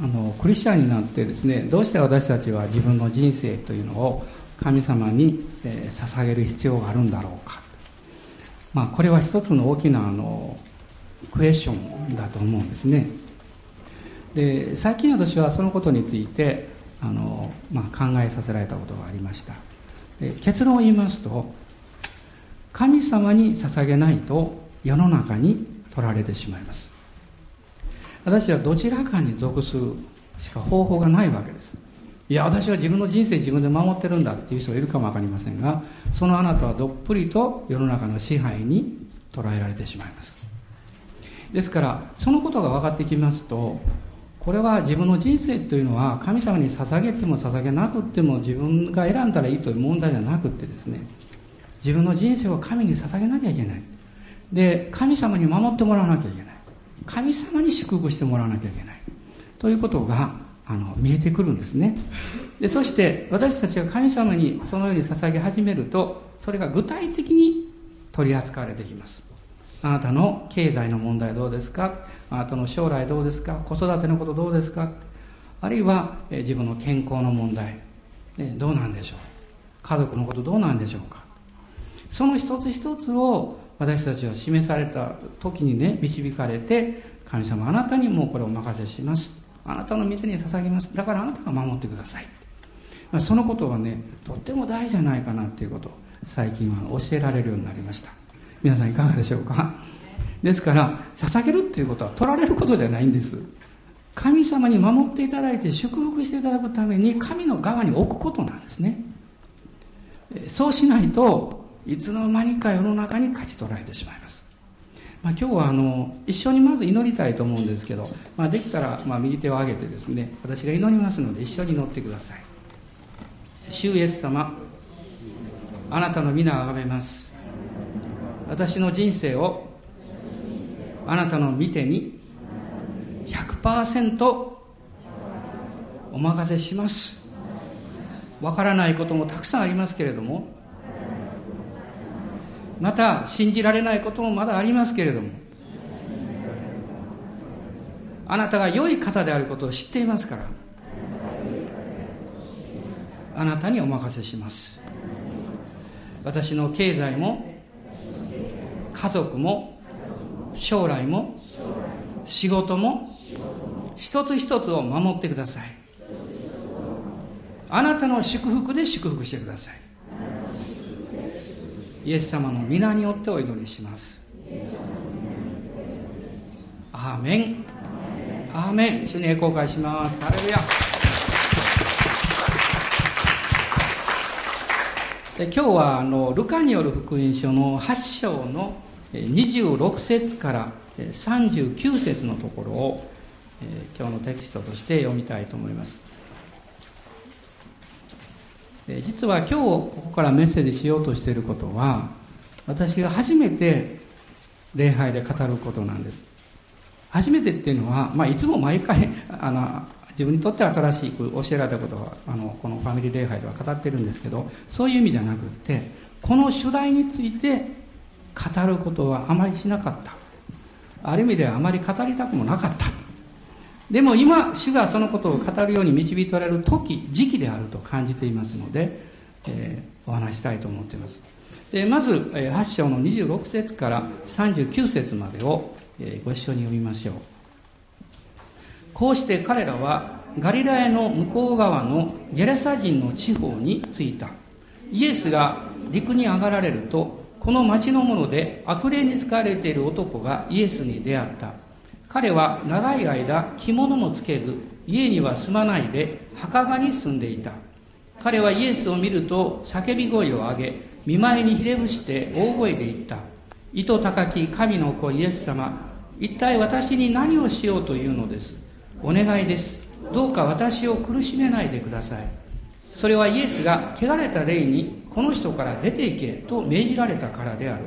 あのクリスチャンになってですねどうして私たちは自分の人生というのを神様に、えー、捧げる必要があるんだろうか、まあ、これは一つの大きなあのクエスチョンだと思うんですね。で最近私はそのことについてあの、まあ、考えさせられたことがありました。で結論を言いますと神様に捧げないと世の中に取られてしまいます。私はどちらかに属するしか方法がないわけです。いや私は自分の人生自分で守ってるんだっていう人がいるかも分かりませんがそのあなたはどっぷりと世の中の支配に捉えられてしまいます。ですからそのことが分かってきますとこれは自分の人生というのは神様に捧げても捧げなくても自分が選んだらいいという問題じゃなくてですね自分の人生を神に捧げなきゃいけない。で神様に守ってもらわなきゃいけない。神様に祝福してもらわなきゃいけない。ということがあの見えてくるんですね。でそして私たちが神様にそのように捧げ始めるとそれが具体的に取り扱われてきます。あなたの経済の問題どうですか？あなたの将来どうですか？子育てのことどうですか？あるいは、え自分の健康の問題、ね、どうなんでしょう？家族のことどうなんでしょうか？その一つ一つを私たちは示された時にね導かれて神様あなたにもうこれをお任せします。あなたの御手に捧げます。だからあなたが守ってください。そのことはねとっても大事じゃないかなっていうことを最近は教えられるようになりました。皆さんいかがでしょうか？ですから捧げるっていうことは取られることじゃないんです。神様に守っていただいて祝福していただくために神の側に置くことなんですね。そうしないといつの間にか世の中に勝ち取られてしまいます、まあ、今日はあの一緒にまず祈りたいと思うんですけど、まあ、できたらま右手を上げてですね私が祈りますので一緒に祈ってください。主イエス様あなたの皆をあがめます。私の人生をあなたの見てに100%お任せします。わからないこともたくさんありますけれどもまた信じられないこともまだありますけれどもあなたが良い方であることを知っていますからあなたにお任せします。私の経済も家族も将来も仕事も一つ一つを守ってください。あなたの祝福で祝福してください。イエス様の皆によってお祈りします。アーメン。アーメン。主に栄光会します。ハレルヤ。で今日はあのルカによる福音書の8章の26節から39節のところを今日のテキストとして読みたいと思います。実は今日ここからメッセージしようとしていることは私が初めて礼拝で語ることなんです。初めてっていうのは、まあ、いつも毎回 あの自分にとって新しく教えられたことはあのこのファミリー礼拝では語ってるんですけどそういう意味じゃなくってこの主題について語ることはあまりしなかった。ある意味ではあまり語りたくもなかった。でも今主がそのことを語るように導いておられる時時期であると感じていますので、えー、お話したいと思っています。でまず8章の26節から39節までをご一緒に読みましょう。こうして彼らはガリラヤの向こう側のゲレサ人の地方に着いた。イエスが陸に上がられるとこの町の者で悪霊に使われている男がイエスに出会った。彼は長い間着物もつけず家には住まないで墓場に住んでいた。彼はイエスを見ると叫び声を上げ見舞いにひれ伏して大声で言った糸高き神の子イエス様一体私に何をしようというのです？お願いです。どうか私を苦しめないでください。それはイエスが汚れた霊にこの人から出て行けと命じられたからである。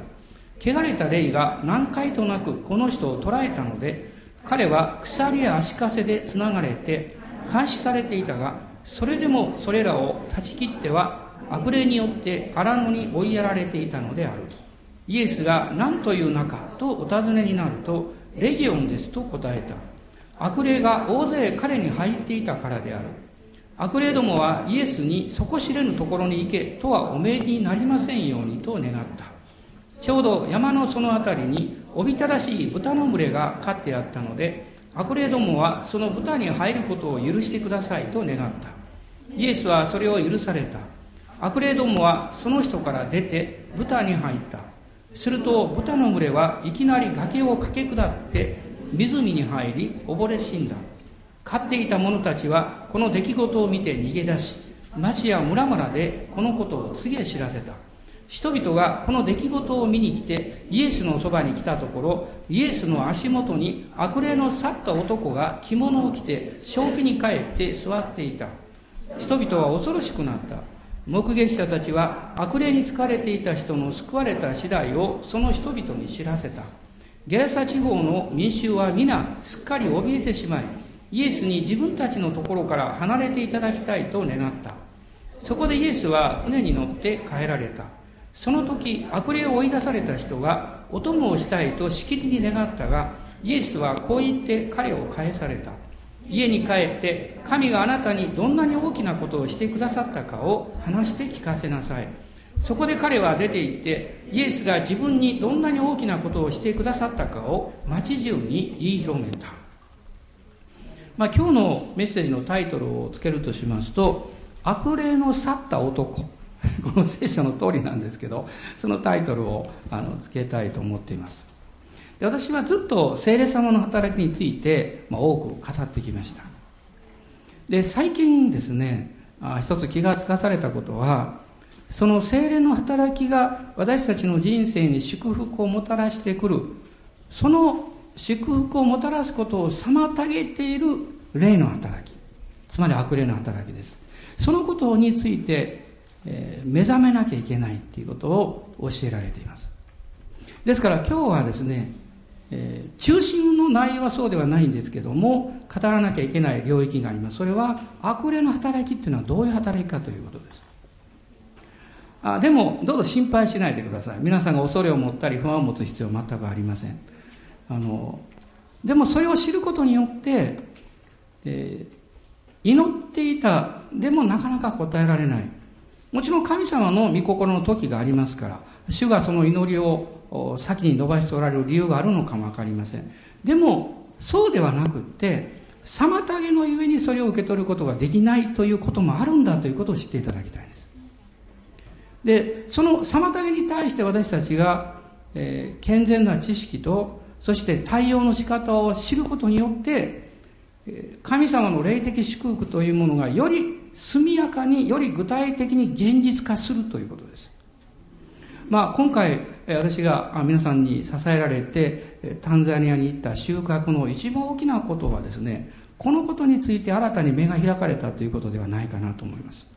汚れた霊が何回となくこの人を捕らえたので彼は鎖や足かせでつながれて監視されていたがそれでもそれらを断ち切っては悪霊によって荒野に追いやられていたのである。イエスが何という中とお尋ねになるとレギオンですと答えた。悪霊が大勢彼に入っていたからである。悪霊どもはイエスに底知れぬところに行けとはお命じになりませんようにと願った。ちょうど山のその辺りにおびただしい豚の群れが飼ってあったので悪霊どもはその豚に入ることを許してくださいと願った。イエスはそれを許された。悪霊どもはその人から出て豚に入った。すると豚の群れはいきなり崖を駆け下って湖に入り溺れ死んだ。飼っていた者たちはこの出来事を見て逃げ出し町や村々でこのことを告げ知らせた。人々がこの出来事を見に来てイエスのそばに来たところイエスの足元に悪霊の去った男が着物を着て正気に帰って座っていた。人々は恐ろしくなった。目撃者たちは悪霊に疲れていた人の救われた次第をその人々に知らせた。ゲラサ地方の民衆は皆すっかり怯えてしまいイエスに自分たちのところから離れていただきたいと願った。そこでイエスは船に乗って帰られた。その時悪霊を追い出された人がお供をしたいとしきりに願ったがイエスはこう言って彼を返された。家に帰って神があなたにどんなに大きなことをしてくださったかを話して聞かせなさい。そこで彼は出て行ってイエスが自分にどんなに大きなことをしてくださったかを町中に言い広めた、まあ、今日のメッセージのタイトルをつけるとしますと「悪霊の去った男」この聖書の通りなんですけどそのタイトルをあのつけたいと思っています。で私はずっと聖霊様の働きについて、まあ、多く語ってきました。で最近ですねあ一つ気がつかされたことはその聖霊の働きが私たちの人生に祝福をもたらしてくるその祝福をもたらすことを妨げている霊の働きつまり悪霊の働きです。そのことについて、えー、目覚めなきゃいけないっていうことを教えられています。ですから今日はですねえー、中心の内容はそうではないんですけども語らなきゃいけない領域があります。それは悪霊の働きっていうのはどういう働きかということです。あでもどうぞ心配しないでください。皆さんが恐れを持ったり不安を持つ必要は全くありません。あのでもそれを知ることによって、えー、祈っていたでもなかなか答えられない。もちろん神様の御心の時がありますから主がその祈りを先に伸ばしておられる理由があるのかも分かりません。でもそうではなくって妨げのゆえにそれを受け取ることができないということもあるんだということを知っていただきたいです。でその妨げに対して私たちが、えー、健全な知識とそして対応の仕方を知ることによって神様の霊的祝福というものがより速やかにより具体的に現実化するということです。まあ、今回私が皆さんに支えられてタンザニアに行った収穫の一番大きなことはですねこのことについて新たに目が開かれたということではないかなと思います。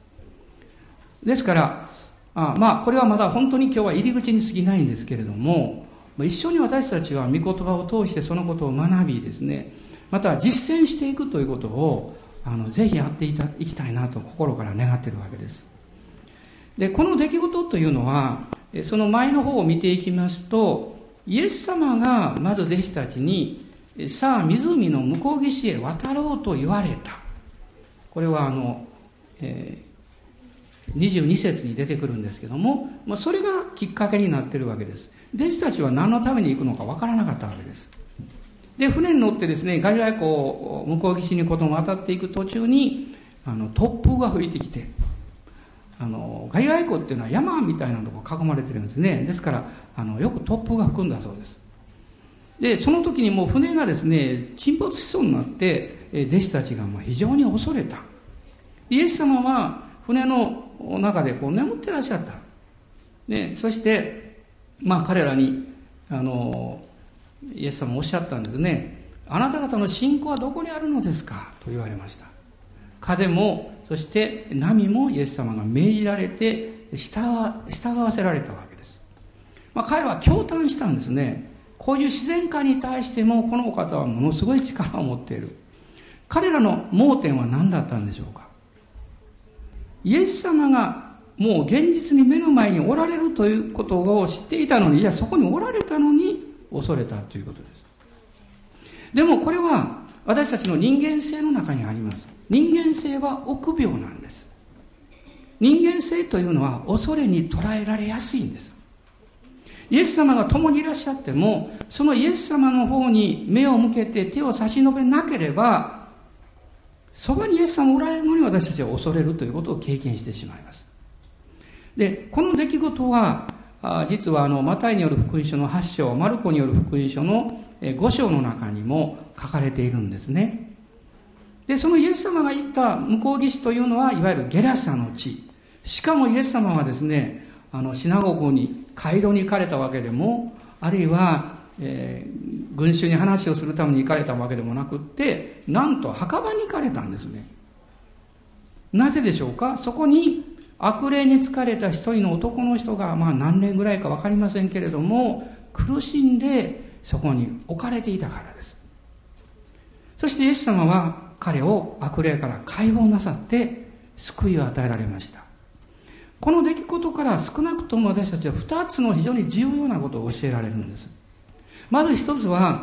ですからあまあこれはまだ本当に今日は入り口に過ぎないんですけれども一緒に私たちは御言葉を通してそのことを学びですねまた実践していくということをあのぜひやっていたいきたいなと心から願っているわけですでこの出来事というのはその前の方を見ていきますと、イエス様がまず弟子たちに、さあ湖の向こう岸へ渡ろうと言われた。これはあの、えー、22節に出てくるんですけども、まあ、それがきっかけになっているわけです。弟子たちは何のために行くのかわからなかったわけです。で、船に乗ってですね、ガリラ湖向こう岸にことも渡っていく途中に、あの、突風が吹いてきて、あの外来湖っていうのは山みたいなとこ囲まれてるんですね。ですからあのよく突風が吹くんだそうです。でその時にもう船がですね沈没しそうになって弟子たちがま非常に恐れた。イエス様は船の中でこう眠ってらっしゃった。でそしてまあ彼らにあのイエス様おっしゃったんですねあなた方の信仰はどこにあるのですか？と言われました風もそして波もイエス様が命じられて従わせられたわけです。まあ、彼は驚嘆したんですね。こういう自然界に対してもこのお方はものすごい力を持っている。彼らの盲点は何だったんでしょうか？イエス様がもう現実に目の前におられるということを知っていたのに、いや、そこにおられたのに恐れたということです。でもこれは私たちの人間性の中にあります。人間性は臆病なんです。人間性というのは恐れに捉えられやすいんです。イエス様が共にいらっしゃってもそのイエス様の方に目を向けて手を差し伸べなければそばにイエス様おられるのに私たちは恐れるということを経験してしまいます。でこの出来事は実はあのマタイによる福音書の8章マルコによる福音書の5章の中にも書かれているんですね。でそのイエス様が言った向こう岸というのはいわゆるゲラサの地。しかもイエス様はですねあのシナゴゴに街道に行かれたわけでもあるいは、えー、群衆に話をするために行かれたわけでもなくってなんと墓場に行かれたんですね。なぜでしょうか？そこに悪霊に疲れた一人の男の人が、まあ何年ぐらいか分かりませんけれども、苦しんでそこに置かれていたからです。そしてイエス様は彼を悪霊から解放なさって救いを与えられました。この出来事から少なくとも私たちは2つの非常に重要なことを教えられるんです。まず一つは、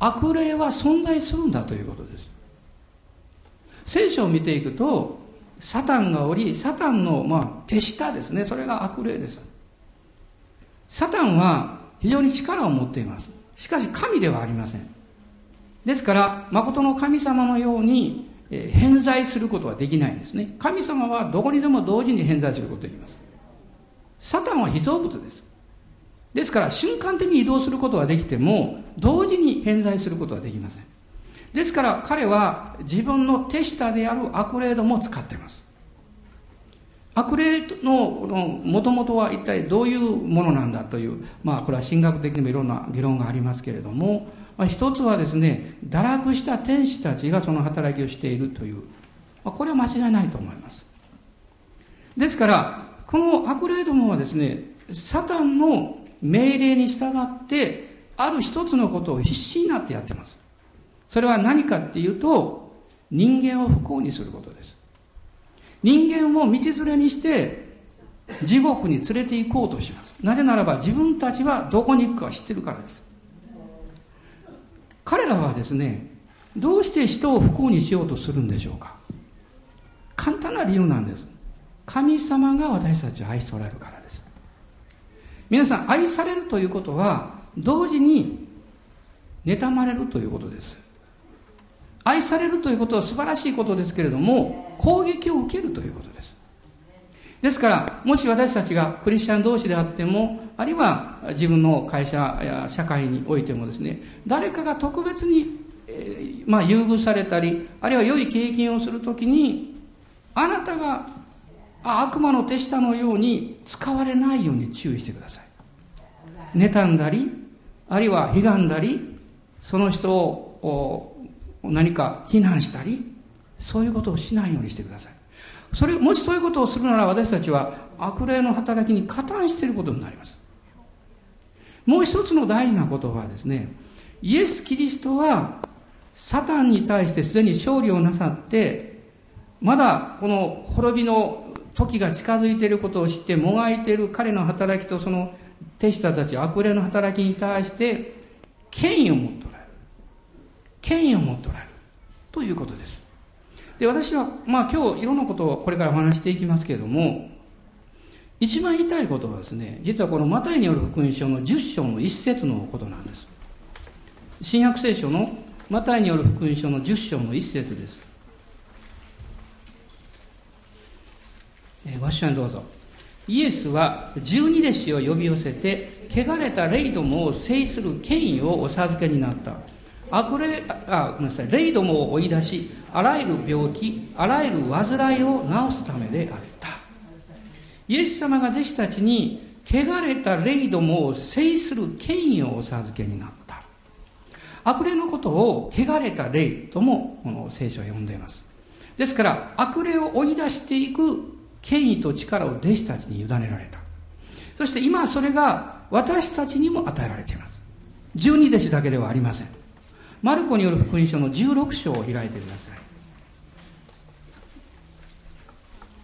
悪霊は存在するんだということです。聖書を見ていくと、サタンがおり、サタンの、まあ、手下ですね。それが悪霊です。サタンは非常に力を持っています。しかし神ではありません。ですから、誠の神様のように、えー、偏在することはできないんですね。神様はどこにでも同時に偏在することができます。サタンは被造物です。ですから、瞬間的に移動することはできても、同時に偏在することはできません。ですから彼は自分の手下である悪霊どもを使っています。悪霊のもともとは一体どういうものなんだという、まあこれは神学的にもいろんな議論がありますけれども、まあ、一つはですね、堕落した天使たちがその働きをしているという、まあ、これは間違いないと思います。ですから、この悪霊どもはですね、サタンの命令に従って、ある一つのことを必死になってやってます。それは何かっていうと、人間を不幸にすることです。人間を道連れにして、地獄に連れて行こうとします。なぜならば自分たちはどこに行くか知ってるからです。彼らはですね、どうして人を不幸にしようとするんでしょうか簡単な理由なんです。神様が私たちを愛しておられるからです。皆さん、愛されるということは、同時に妬まれるということです。愛されるということは素晴らしいことですけれども、攻撃を受けるということです。ですから、もし私たちがクリスチャン同士であっても、あるいは自分の会社や社会においてもですね、誰かが特別に、えー、まあ、優遇されたり、あるいは良い経験をするときに、あなたが悪魔の手下のように使われないように注意してください。妬んだり、あるいは悲願だり、その人を何か非難したり、そういうことをしないようにしてください。それ、もしそういうことをするなら私たちは悪霊の働きに加担していることになります。もう一つの大事なことはですね、イエス・キリストはサタンに対してすでに勝利をなさって、まだこの滅びの時が近づいていることを知ってもがいている彼の働きとその手下たち悪霊の働きに対して権威を持っておられる。権威を持っておられるということです。で私はまあ今日いろんなことをこれからお話していきますけれども一番言いたいことはですね実はこのマタイによる福音書の10章の一節のことなんです。新約聖書のマタイによる福音書の10章の一節です。ご一緒にどうぞ。イエスは十二弟子を呼び寄せて汚れた霊どもを制する権威をお授けになった。悪霊あごめんなさい。霊どもを追い出しあらゆる病気あらゆる患いを治すためであった。イエス様が弟子たちに汚れた霊どもを制する権威をお授けになった。悪霊のことを汚れた霊ともこの聖書は呼んでいます。ですから悪霊を追い出していく権威と力を弟子たちに委ねられた。そして今それが私たちにも与えられています。十二弟子だけではありません。マルコによる福音書の16章を開いてください。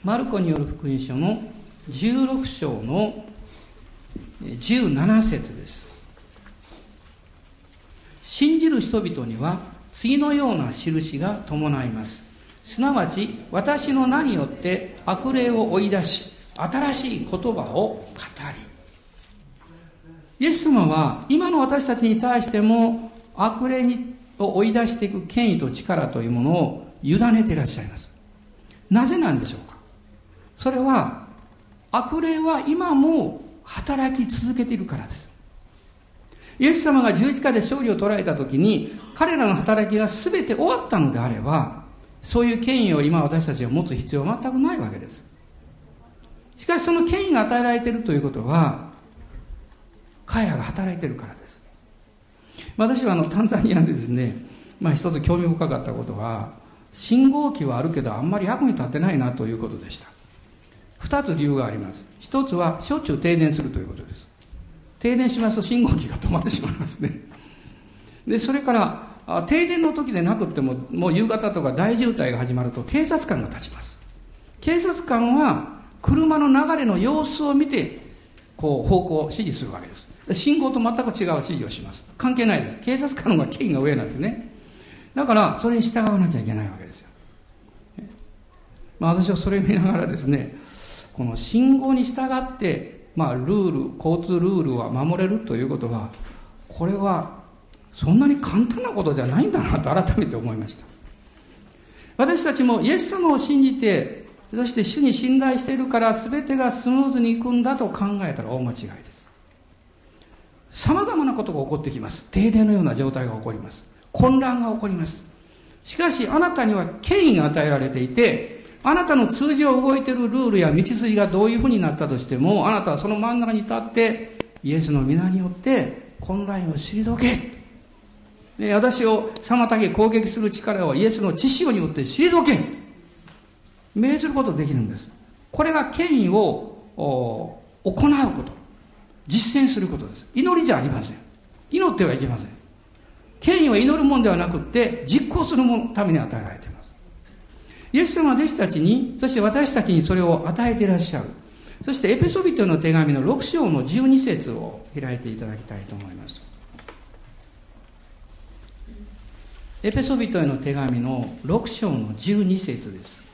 マルコによる福音書の16章の17節です。信じる人々には次のような印が伴いますすなわち私の名によって悪霊を追い出し新しい言葉を語りイエス様は今の私たちに対しても悪霊にを追い出していく権威と力というものを委ねていらっしゃいます。なぜなんでしょうか？それは悪霊は今も働き続けているからです。イエス様が十字架で勝利を捉えた時に彼らの働きが全て終わったのであればそういう権威を今私たちが持つ必要は全くないわけです。しかしその権威が与えられているということは彼らが働いているからです。私はあのタンザニアでですね、まあ、一つ興味深かったことは信号機はあるけどあんまり役に立ってないなということでした。二つ理由があります。一つはしょっちゅう停電するということです。停電しますと信号機が止まってしまいますね。でそれから停電の時でなくてももう夕方とか大渋滞が始まると警察官が立ちます。警察官は車の流れの様子を見てこう方向を指示するわけです。信号と全く違う指示をします。関係ないです。警察官の方が権威が上なんですね。だからそれに従わなきゃいけないわけですよ、まあ、私はそれを見ながらですねこの信号に従って、まあ、ルール交通ルールは守れるということはこれはそんなに簡単なことじゃないんだなと改めて思いました。私たちもイエス様を信じてそして主に信頼しているから全てがスムーズにいくんだと考えたら大間違いです。様々なことが起こってきます。停電のような状態が起こります。混乱が起こります。しかしあなたには権威が与えられていてあなたの通常動いているルールや道筋がどういうふうになったとしてもあなたはその真ん中に立ってイエスの皆によって混乱を退け。私を妨げ攻撃する力をイエスの知識によって退け。命ずることができるんです。これが権威を行うこと。実践することです。祈りじゃありません。祈ってはいけません。権威は祈るもんではなくって実行するものために与えられています。イエス様は弟子たちにそして私たちにそれを与えていらっしゃる。そしてエペソビトの手紙の6章の12節を開いていただきたいと思います。エペソビトへの手紙の6章の12節です。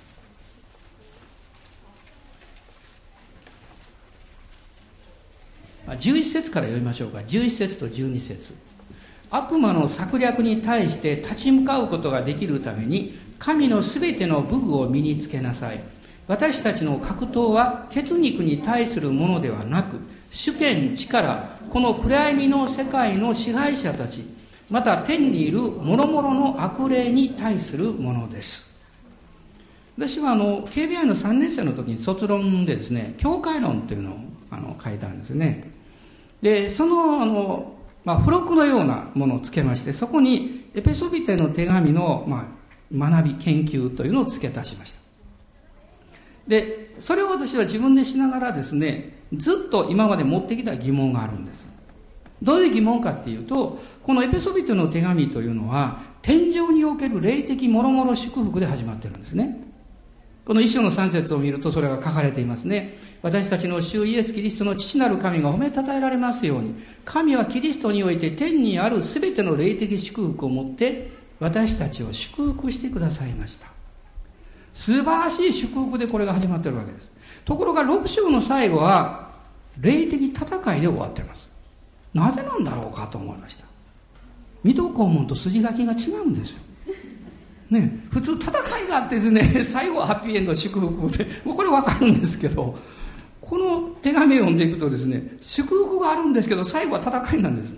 11節から読みましょうか。11節と12節。悪魔の策略に対して立ち向かうことができるために神のすべての武具を身につけなさい。私たちの格闘は血肉に対するものではなく主権力この暗闇の世界の支配者たちまた天にいる諸々の悪霊に対するものです。私はあの KBI の3年生の時に卒論でですね教会論というのをあの書いたんですね。でそのあの、まあ、付録のようなものをつけましてそこにエペソビテの手紙の、まあ、学び研究というのを付け足しました。でそれを私は自分でしながらですねずっと今まで持ってきた疑問があるんです。どういう疑問かっていうとこのエペソビテの手紙というのは天上における霊的もろもろ祝福で始まってるんですね。この一章の三節を見るとそれが書かれていますね。私たちの主イエス・キリストの父なる神が褒めたたえられますように。神はキリストにおいて天にある全ての霊的祝福をもって私たちを祝福してくださいました。素晴らしい祝福でこれが始まっているわけです。ところが6章の最後は霊的戦いで終わっています。なぜなんだろうかと思いました。水戸黄門と筋書きが違うんですよ。ね、普通戦いがあってですね 最後はハッピーエンド祝福でこれ分かるんですけどこの手紙を読んでいくとですね祝福があるんですけど最後は戦いなんです。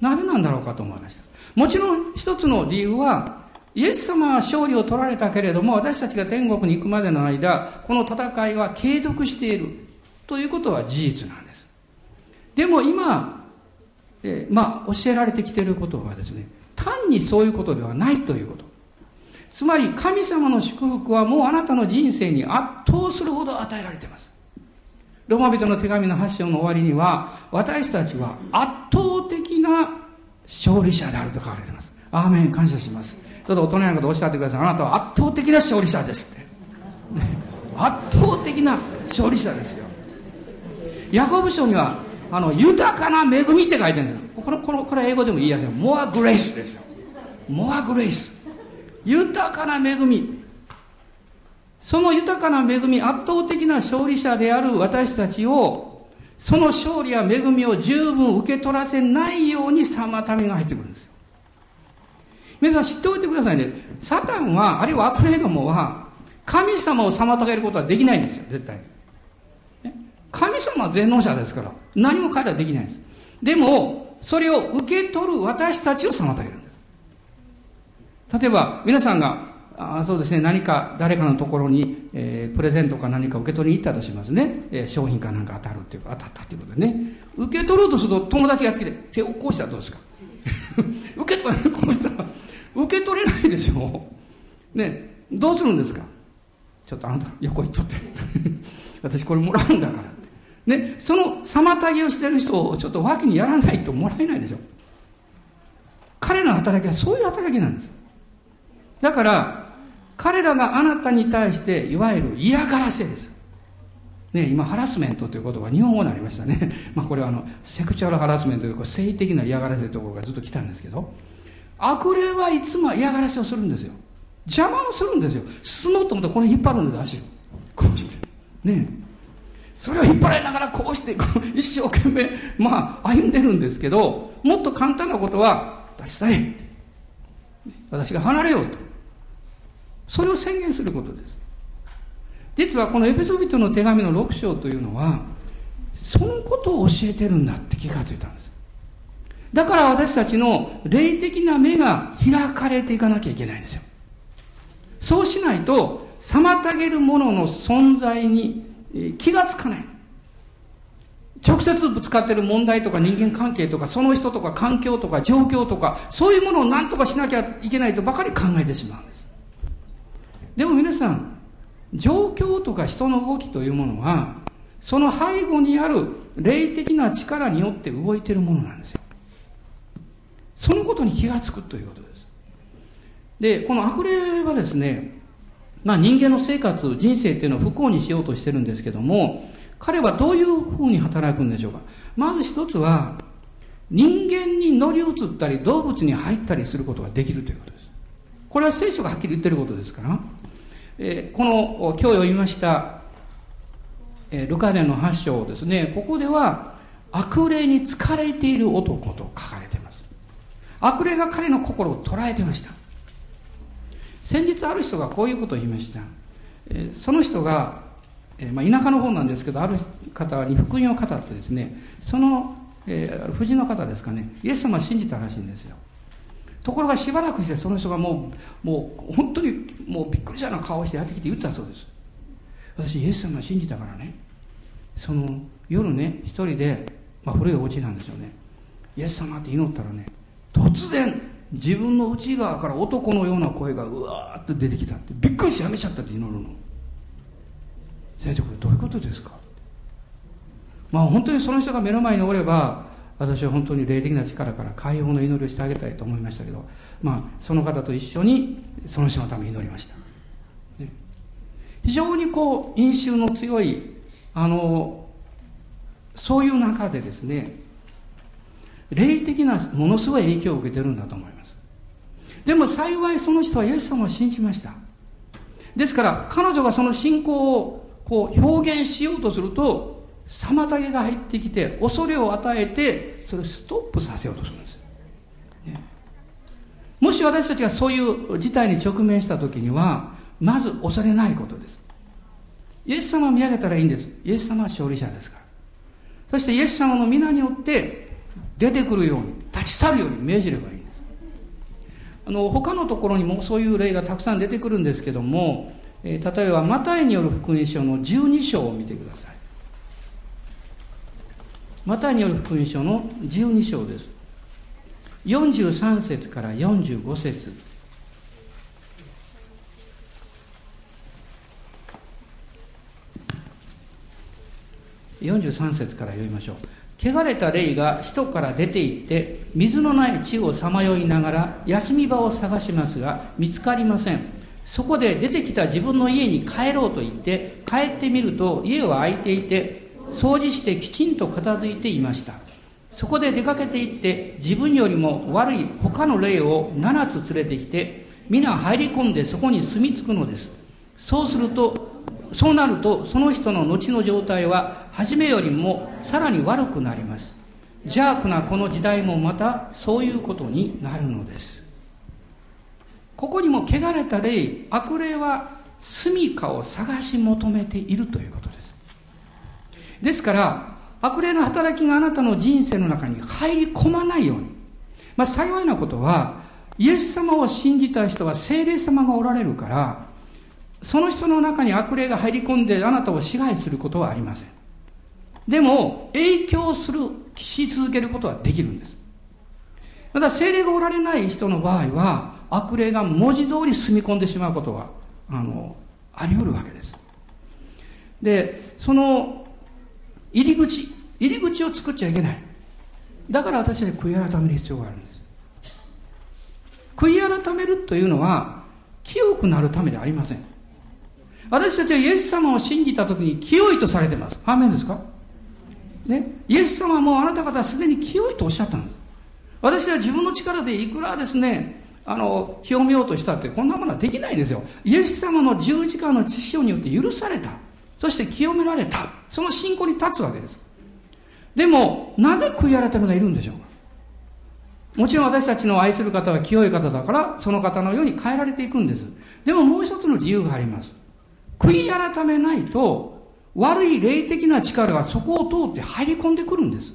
なぜなんだろうかと思いました。もちろん一つの理由はイエス様は勝利を取られたけれども私たちが天国に行くまでの間この戦いは継続しているということは事実なんです。でも今、え、まあ教えられてきていることはですね単にそういうことではないということ。つまり神様の祝福はもうあなたの人生に圧倒するほど与えられています。ロマ人の手紙の発祥の終わりには、私たちは圧倒的な勝利者であると書かれています。アーメン、感謝します。ちょっと大人のことおっしゃってください。あなたは圧倒的な勝利者ですって。圧倒的な勝利者ですよ。ヤコブ書にはあの豊かな恵みって書いてるんですこれこれこれ英語でも言いやすい。モアグレイスですよ。モアグレイス豊かな恵み。その豊かな恵み圧倒的な勝利者である私たちをその勝利や恵みを十分受け取らせないように妨げが入ってくるんですよ。皆さん知っておいてくださいね。サタンはあるいは悪霊どもは神様を妨げることはできないんですよ。絶対に。神様は全能者ですから何も彼らはできないんです。でもそれを受け取る私たちを妨げるんです。例えば皆さんがあそうですね何か誰かのところに、えー、プレゼントか何か受け取りに行ったとしますね、えー、商品かなんか当たるっていう当たったっていうことでね。受け取ろうとすると友達が来て手をこうしたらどうですか？受け取れこうしたら受け取れないでしょ。うねどうするんですか？ちょっとあなた横行っとって。私これもらうんだからって。ねその妨げをしてる人をちょっと脇にやらないともらえないでしょ彼の働きはそういう働きなんですだから彼らがあなたに対していわゆる嫌がらせです。ね、今ハラスメントという言葉日本語になりましたね。まあこれはあのセクチュアルハラスメントというか性的な嫌がらせというところがずっと来たんですけど悪霊はいつも嫌がらせをするんですよ。邪魔をするんですよ。進もうと思ったらこれ引っ張るんです足を。こうして。ねそれを引っ張られながらこうして一生懸命まあ歩んでるんですけどもっと簡単なことは出したい私が離れようとそれを宣言することです。実はこのエペソビトの手紙の6章というのはそのことを教えてるんだって気がついたんです。だから私たちの霊的な目が開かれていかなきゃいけないんですよ。そうしないと妨げるものの存在に気がつかない直接ぶつかってる問題とか人間関係とかその人とか環境とか状況とかそういうものを何とかしなきゃいけないとばかり考えてしまうんですでも皆さん、状況とか人の動きというものは、その背後にある霊的な力によって動いているものなんですよ。そのことに気がつくということです。で、この悪霊はですね、まあ人間の生活、人生っていうのを不幸にしようとしてるんですけども、彼はどういうふうに働くんでしょうか？まず一つは、人間に乗り移ったり動物に入ったりすることができるということです。これは聖書がはっきり言ってることですから。えー、この今日読みました、えー、ルカ伝の8章ですねここでは悪霊に疲れている男と書かれています悪霊が彼の心を捉えてました先日ある人がこういうことを言いました、え、その人が、えまあ、田舎の方なんですけどある方に福音を語ってですねその、えー、夫人の方ですかねイエス様を信じたらしいんですよ。ところがしばらくしてその人がもうもう本当にもうびっくりしたような顔をしてやってきて言ったそうです。私イエス様を信じたからね。その夜ね一人で、まあ、古いお家なんですよね。イエス様って祈ったらね突然自分の内側から男のような声がうわーって出てきたってびっくりしやめちゃったって祈るの。先生これどういうことですか？まあ本当にその人が目の前におれば私は本当に霊的な力から解放の祈りをしてあげたいと思いましたけど、まあ、その方と一緒にその人のために祈りました、ね、非常にこう因習の強いあのそういう中でですね霊的なものすごい影響を受けてるんだと思います。でも幸いその人はイエス様を信じました。ですから彼女がその信仰をこう表現しようとすると妨げが入ってきて恐れを与えてそれをストップさせようとするんです、ね、もし私たちがそういう事態に直面した時にはまず恐れないことです。イエス様を見上げたらいいんです。イエス様は勝利者ですから。そしてイエス様の皆によって出てくるように立ち去るように命じればいい。あの他のところにもそういう例がたくさん出てくるんですけども、えー、例えばマタイによる福音書の12章を見てください。マタイによる福音書の12章です。43節から45節。43節から読みましょう。汚れた霊が使徒から出て行って水のない地をさまよいながら休み場を探しますが見つかりません。そこで出てきた自分の家に帰ろうと言って帰ってみると家は空いていて掃除してきちんと片付いていました。そこで出かけていって自分よりも悪い他の霊を7つ連れてきて皆入り込んでそこに住み着くのです。そうするとそうなるとその人の後の状態は初めよりもさらに悪くなります。邪悪なこの時代もまたそういうことになるのです。ここにも汚れた霊悪霊は住処を探し求めているということです。ですから悪霊の働きがあなたの人生の中に入り込まないように、まあ、幸いなことはイエス様を信じた人は聖霊様がおられるからその人の中に悪霊が入り込んであなたを支配することはありません。でも影響するし続けることはできるんです。また聖霊がおられない人の場合は悪霊が文字通り住み込んでしまうことはあのあり得るわけです。でその入り口入り口を作っちゃいけない。だから私は悔い改める必要があるんです。悔い改めるというのは清くなるためではありません。私たちはイエス様を信じた時に清いとされてます。アーメンですか？ね。イエス様はもうあなた方はすでに清いとおっしゃったんです。私は自分の力でいくらですねあの清めようとしたってこんなものはできないんですよ。イエス様の十字架の知識によって許された。そして清められた。その信仰に立つわけです。でもなぜ悔い改めがいるんでしょうか？もちろん私たちの愛する方は清い方だからその方のように変えられていくんです。でももう一つの理由があります。悔い改めないと悪い霊的な力がそこを通って入り込んでくるんです。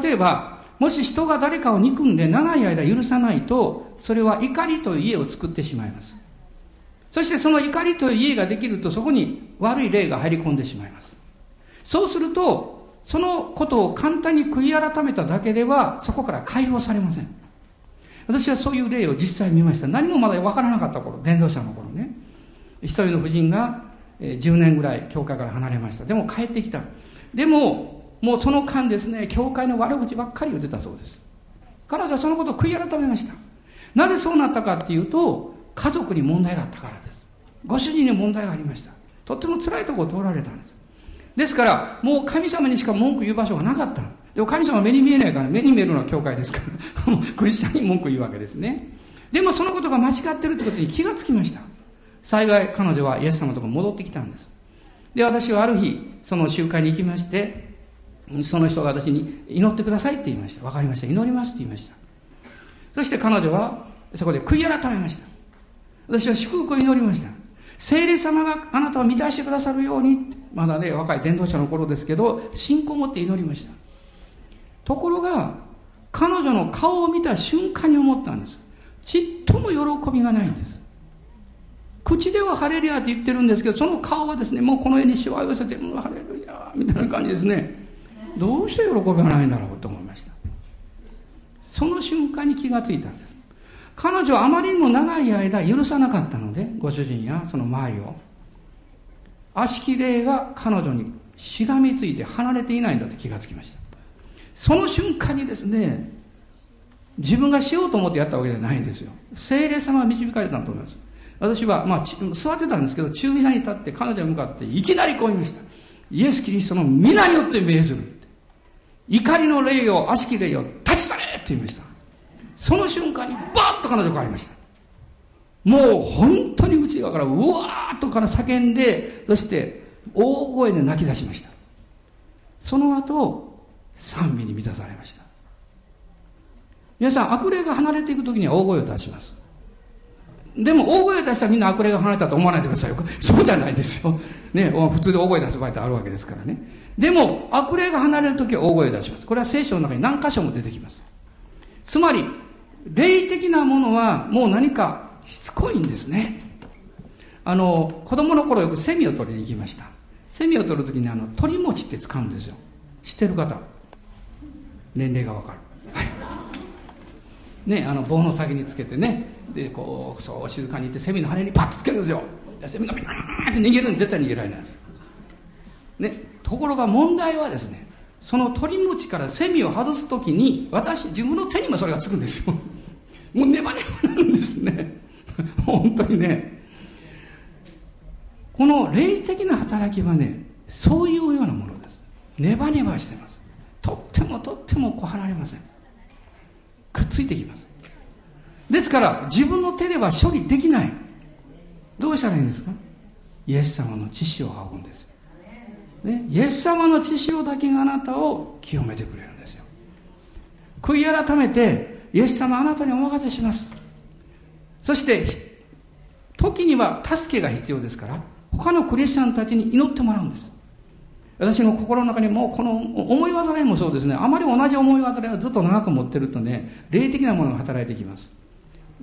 例えばもし人が誰かを憎んで長い間許さないとそれは怒りという家を作ってしまいます。そしてその怒りという家ができるとそこに悪い霊が入り込んでしまいます。そうするとそのことを簡単に悔い改めただけではそこから解放されません。私はそういう例を実際見ました。何もまだ分からなかった頃伝道者の頃ね。一人の婦人が10年ぐらい教会から離れました。でも帰ってきた。でももうその間ですね教会の悪口ばっかり言ってたそうです。彼女はそのことを悔い改めました。なぜそうなったかっていうと家族に問題があったからです。ご主人に問題がありました。とっても辛いところを通られたんです。ですから、もう神様にしか文句言う場所がなかった。でも神様は目に見えないから、目に見えるのは教会ですから、クリスチャンに文句言うわけですね。でもそのことが間違ってるってことに気がつきました。幸い彼女はイエス様のところに戻ってきたんです。で、私はある日、その集会に行きまして、その人が私に祈ってくださいって言いました。わかりました。祈りますって言いました。そして彼女はそこで悔い改めました。私は祝福を祈りました。聖霊様があなたを満たしてくださるようにまだね若い伝道者の頃ですけど信仰を持って祈りましたところが彼女の顔を見た瞬間に思ったんですちっとも喜びがないんです口ではハレルヤって言ってるんですけどその顔はですねもうこの絵にしわ寄せて「もうハレルヤ」みたいな感じですね。どうして喜びがないんだろうと思いました。その瞬間に気がついたんです。彼女はあまりにも長い間許さなかったのでご主人やその周りを。悪しき霊が彼女にしがみついて離れていないんだって気がつきました。その瞬間にですね自分がしようと思ってやったわけじゃないんですよ。精霊様が導かれたと思います。私は、まあ、座ってたんですけど中飛車に立って彼女に向かっていきなりこう言いました。イエス・キリストの皆によって命ずる怒りの霊を悪しき霊を立ち去れって言いました。その瞬間にバーッと彼女変わりました。もう本当に内側からうわーっとから叫んでそして大声で泣き出しました。その後賛美に満たされました。皆さん悪霊が離れていく時には大声を出します。でも大声出したらみんな悪霊が離れたと思わないでくださいよ。そうじゃないですよ、ね、普通で大声出す場合ってあるわけですからね。でも悪霊が離れる時は大声を出します。これは聖書の中に何箇所も出てきます。つまり霊的なものはもう何かしつこいんですね。あの子供の頃よくセミを取りに行きました。セミを取る時にあの鳥餅って使うんですよ。知ってる方？年齢がわかる。ねあの棒の先につけてねでこうそう静かにいてセミの羽にパッとつけるんですよ。セミがビャーって逃げるんで絶対逃げられないんです。ねところが問題はですねその鳥餅からセミを外す時に私自分の手にもそれがつくんですよ。もうネバネバなんですね。本当にね。この霊的な働きはねそういうようなものです。ネバネバしてます。とってもとってもこう離れません。くっついてきます。ですから自分の手では処理できない。どうしたらいいんですか？イエス様の知識を仰ぐんです、ね、イエス様の知識だけがあなたを清めてくれるんですよ。悔い改めてイエス様あなたにお任せします。そして時には助けが必要ですから他のクリスチャンたちに祈ってもらうんです。私の心の中にもこの思い煩いもそうですね。あまり同じ思い煩いをずっと長く持ってるとね霊的なものが働いてきます。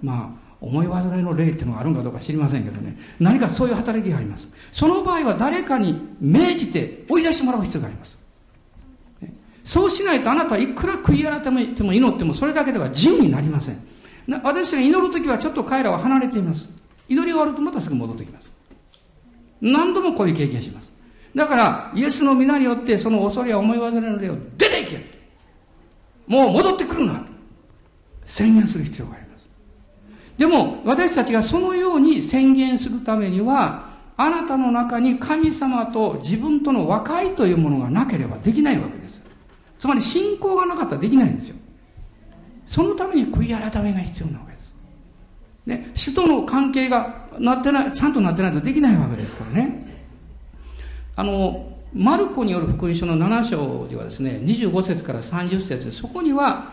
まあ思い煩いの霊っていうのがあるんかどうか知りませんけどね。何かそういう働きがあります。その場合は誰かに命じて追い出してもらう必要があります。そうしないとあなたはいくら悔い改めても祈ってもそれだけでは自由になりません。私が祈るときはちょっと彼らは離れています。祈り終わるとまたすぐ戻ってきます。何度もこういう経験します。だからイエスの皆によってその恐れや思い煩いの霊を出ていけもう戻ってくるな宣言する必要があります。でも私たちがそのように宣言するためにはあなたの中に神様と自分との和解というものがなければできないわけです。つまり信仰がなかったらできないんですよ。そのために悔い改めが必要なわけです。ね、死との関係がなってない、ちゃんとなってないとできないわけですからね。あの、マルコによる福音書の7章ではですね、25節から30節そこには、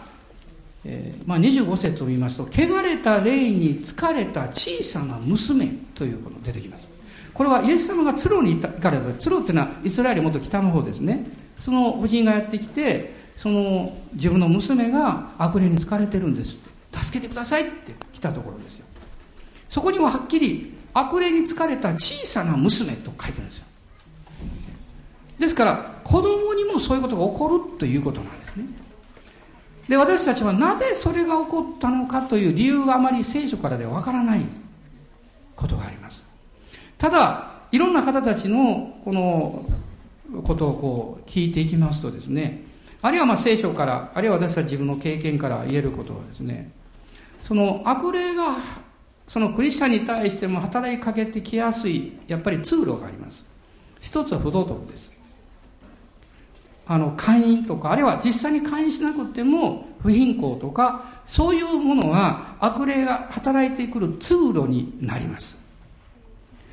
えー、まあ、25節を見ますと、汚れた霊に疲れた小さな娘ということが出てきます。これはイエス様がツロに行かれた、ツロっていうのはイスラエルもっと北の方ですね。その夫人がやってきて、その自分の娘が悪霊に疲れてるんです。助けてくださいって来たところですよ。そこにははっきり悪霊に疲れた小さな娘と書いてるんですよですから子供にもそういうことが起こるということなんですね。で私たちはなぜそれが起こったのかという理由があまり聖書からではわからないことがあります。ただいろんな方たちのこのことをこう聞いていきますとですねあるいはまあ聖書からあるいは私たち自分の経験から言えることはですねその悪霊がそのクリスチャンに対しても働きかけてきやすいやっぱり通路があります。一つは不道徳です。あの会員とかあるいは実際に会員しなくても不貧困とかそういうものは悪霊が働いてくる通路になります。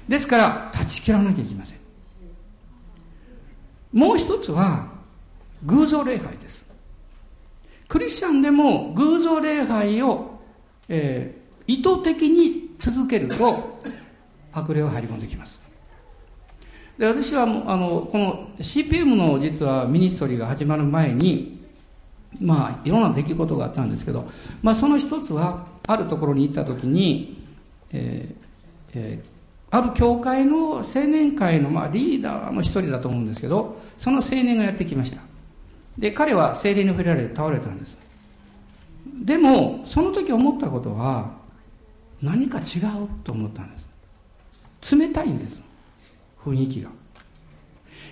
ですから断ち切らなきゃいけません。もう一つは偶像礼拝です。クリスチャンでも偶像礼拝を、えー、意図的に続けると悪霊は入り込んできます。で私はあのこの CPM の実はミニストリーが始まる前にまあいろんな出来事があったんですけど、まあ、その一つはあるところに行った時に、えーえー、ある教会の青年会の、まあ、リーダーの一人だと思うんですけどその青年がやってきました。で彼は精霊に触れられて倒れたんです。でもその時思ったことは何か違うと思ったんです。冷たいんです。雰囲気が。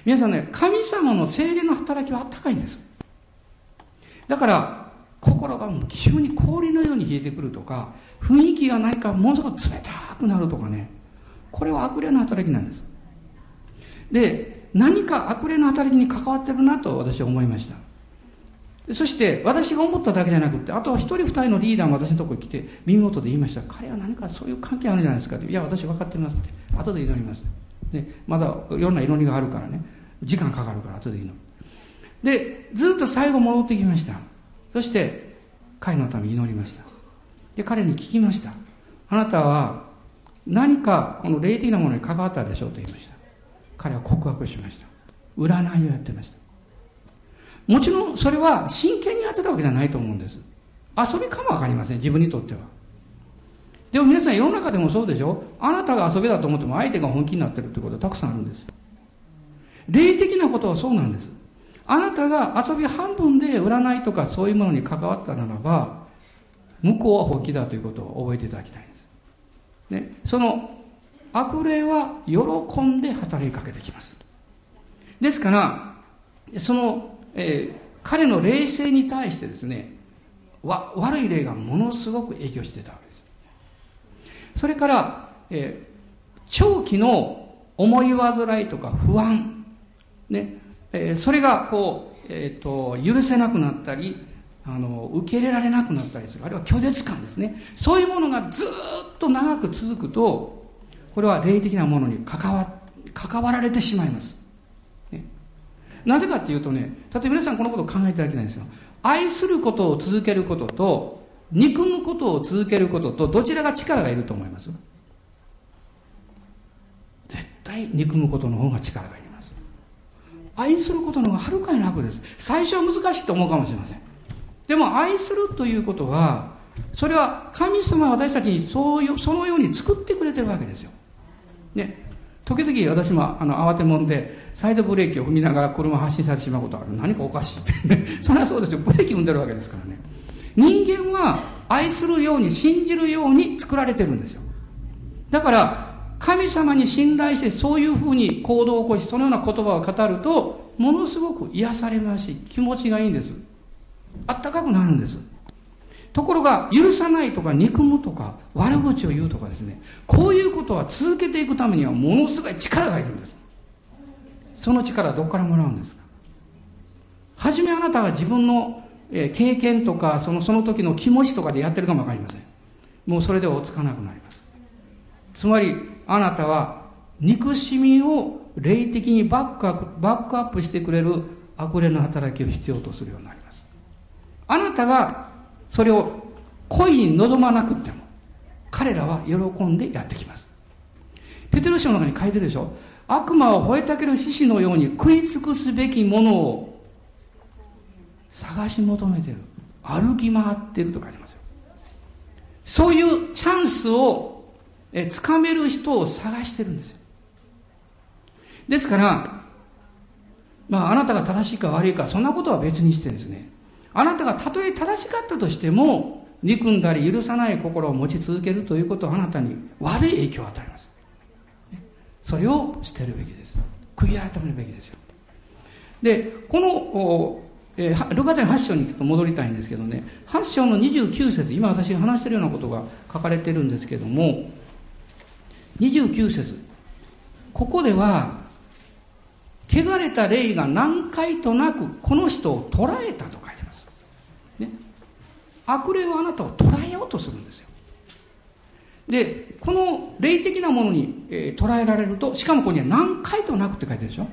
皆さんね神様の精霊の働きはあったかいんです。だから心がもう急に氷のように冷えてくるとか雰囲気がないかものすごく冷たくなるとかね。これは悪霊の働きなんです。で何か悪霊の働きに関わってるなと私は思いました。そして私が思っただけじゃなくてあとは一人二人のリーダーが私のところに来て耳元で言いました。彼は何かそういう関係あるじゃないですかっていや私分かってますって後で祈ります。でまだいろんな祈りがあるからね。時間かかるから後で祈るでずっと最後戻ってきました。そして彼のために祈りました。で彼に聞きました。あなたは何かこの霊的なものに関わったでしょうと言いました。彼は告白しました。占いをやってました。もちろんそれは真剣にやってたわけじゃないと思うんです。遊びかもわかりません、自分にとっては。でも皆さん世の中でもそうでしょ？あなたが遊びだと思っても相手が本気になってるってことはたくさんあるんです。霊的なことはそうなんです。あなたが遊び半分で占いとかそういうものに関わったならば、向こうは本気だということを覚えていただきたいんです。ね、その悪霊は喜んで働きかけてきます。ですから、そのえー、彼の霊性に対してですねわ悪い霊がものすごく影響してたそれから、えー、長期の思い煩いとか不安、ねえー、それがこう、えーと、許せなくなったりあの受け入れられなくなったりする。あるいは拒絶感ですね。そういうものがずっと長く続くとこれは霊的なものに関わ関わられてしまいます、ね、なぜかっていうとね例えば皆さんこのことを考えていただきたいんですよ。愛することを続けることと憎むことを続けることとどちらが力がいると思います？絶対憎むことの方が力がいります。愛することの方がはるかに楽です。最初は難しいと思うかもしれません。でも愛するということはそれは神様は私たちにそういうそのように作ってくれてるわけですよ。ね。時々私もあの慌てもんでサイドブレーキを踏みながら車を発進されてしまうことある。何かおかしいって。それはそうですよ。ブレーキ踏んでるわけですからね。人間は愛するように信じるように作られてるんですよ。だから神様に信頼してそういうふうに行動を起こしそのような言葉を語るとものすごく癒されますし気持ちがいいんです。あったかくなるんです。ところが許さないとか憎むとか悪口を言うとかですね。こういうことは続けていくためにはものすごい力がいるんです。その力はどこからもらうんですか。初めあなたが自分の経験とかそのその時の気持ちとかでやってるかも分かりません。もうそれでは追つかなくなります。つまりあなたは憎しみを霊的にバックアップバックアップしてくれる悪霊の働きを必要とするようになります。あなたがそれを恋に望まなくても彼らは喜んでやってきます。ペテロ書の中に書いてるでしょ？悪魔を吠えたける獅子のように食い尽くすべきものを探し求めてる。歩き回ってると書いてますよ。そういうチャンスをえ掴める人を探してるんですよ。ですからまああなたが正しいか悪いかそんなことは別にしてですねあなたがたとえ正しかったとしても憎んだり許さない心を持ち続けるということはあなたに悪い影響を与えます。それを捨てるべきです。悔い改めるべきですよ。でこのえー、ルカ伝8章にちょっと戻りたいんですけどね。8章の29節今私が話してるようなことが書かれてるんですけども。29節。ここでは汚れた霊が何回となくこの人を捕らえたと書いてます、ね、悪霊はあなたを捕らえようとするんですよ。でこの霊的なものに、えー、捉えられるとしかもここには何回となくって書いてるでしょ。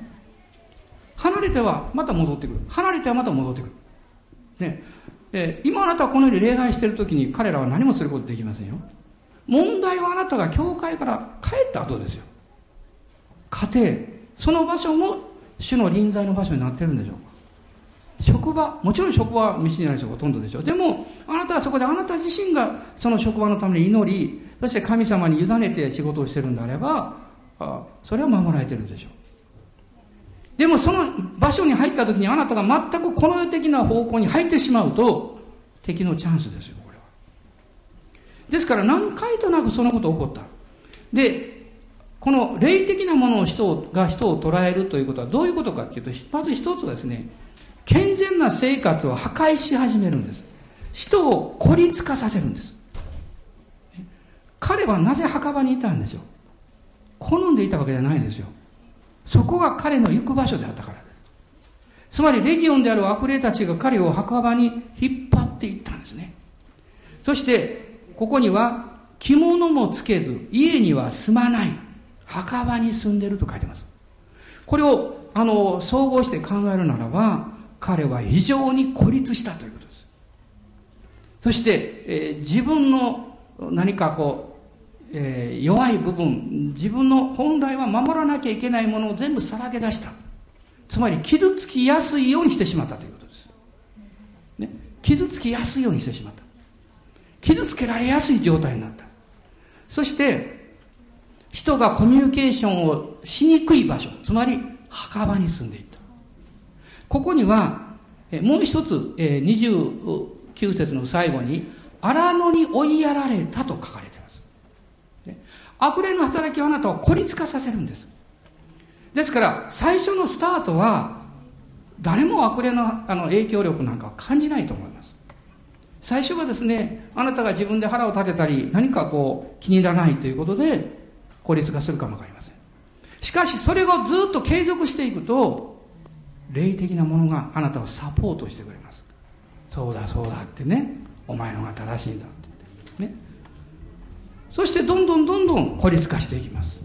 離れてはまた戻ってくる。離れてはまた戻ってくる。ね。え、今あなたはこのように礼拝している時に彼らは何もすることできませんよ。問題はあなたが教会から帰った後ですよ。家庭その場所も主の臨在の場所になってるんでしょう。か職場もちろん職場は道じゃない人がほとんどでしょう。でもあなたはそこであなた自身がその職場のために祈りそして神様に委ねて仕事をしてるんであればあそれは守られてるでしょう。でもその場所に入った時にあなたが全くこの世的な方向に入ってしまうと敵のチャンスですよこれは。ですから何回となくそのこと起こった。でこの霊的なものを人が人を捉えるということはどういうことかっていうとまず一つはですね健全な生活を破壊し始めるんです。人を孤立化させるんです。彼はなぜ墓場にいたんですよ好んでいたわけじゃないんですよ。そこが彼の行く場所であったからですつまりレギオンである悪霊たちが彼を墓場に引っ張っていったんですねそしてここには着物もつけず家には住まない墓場に住んでると書いてます。これを、あの、総合して考えるならば、彼は非常に孤立したということです。そして、えー、自分の何かこう、えー、弱い部分、自分の本来は守らなきゃいけないものを全部さらけ出した。つまり、傷つきやすいようにしてしまったということです。ね。傷つきやすいようにしてしまった。傷つけられやすい状態になった。そして、人がコミュニケーションをしにくい場所、つまり墓場に住んでいった。ここには、もう一つ、えー29節の最後に、荒野に追いやられたと書かれています。悪霊の働きはあなたを孤立化させるんです。ですから、最初のスタートは、誰も悪霊のあの影響力なんかは感じないと思います。最初はですね、あなたが自分で腹を立てたり、何かこう気に入らないということで、孤立化するかもわかりません。しかしそれがずっと継続していくと、霊的なものがあなたをサポートしてくれますそうだそうだってねお前のが正しいんだそしてどんどんどんどん孤立化していきます。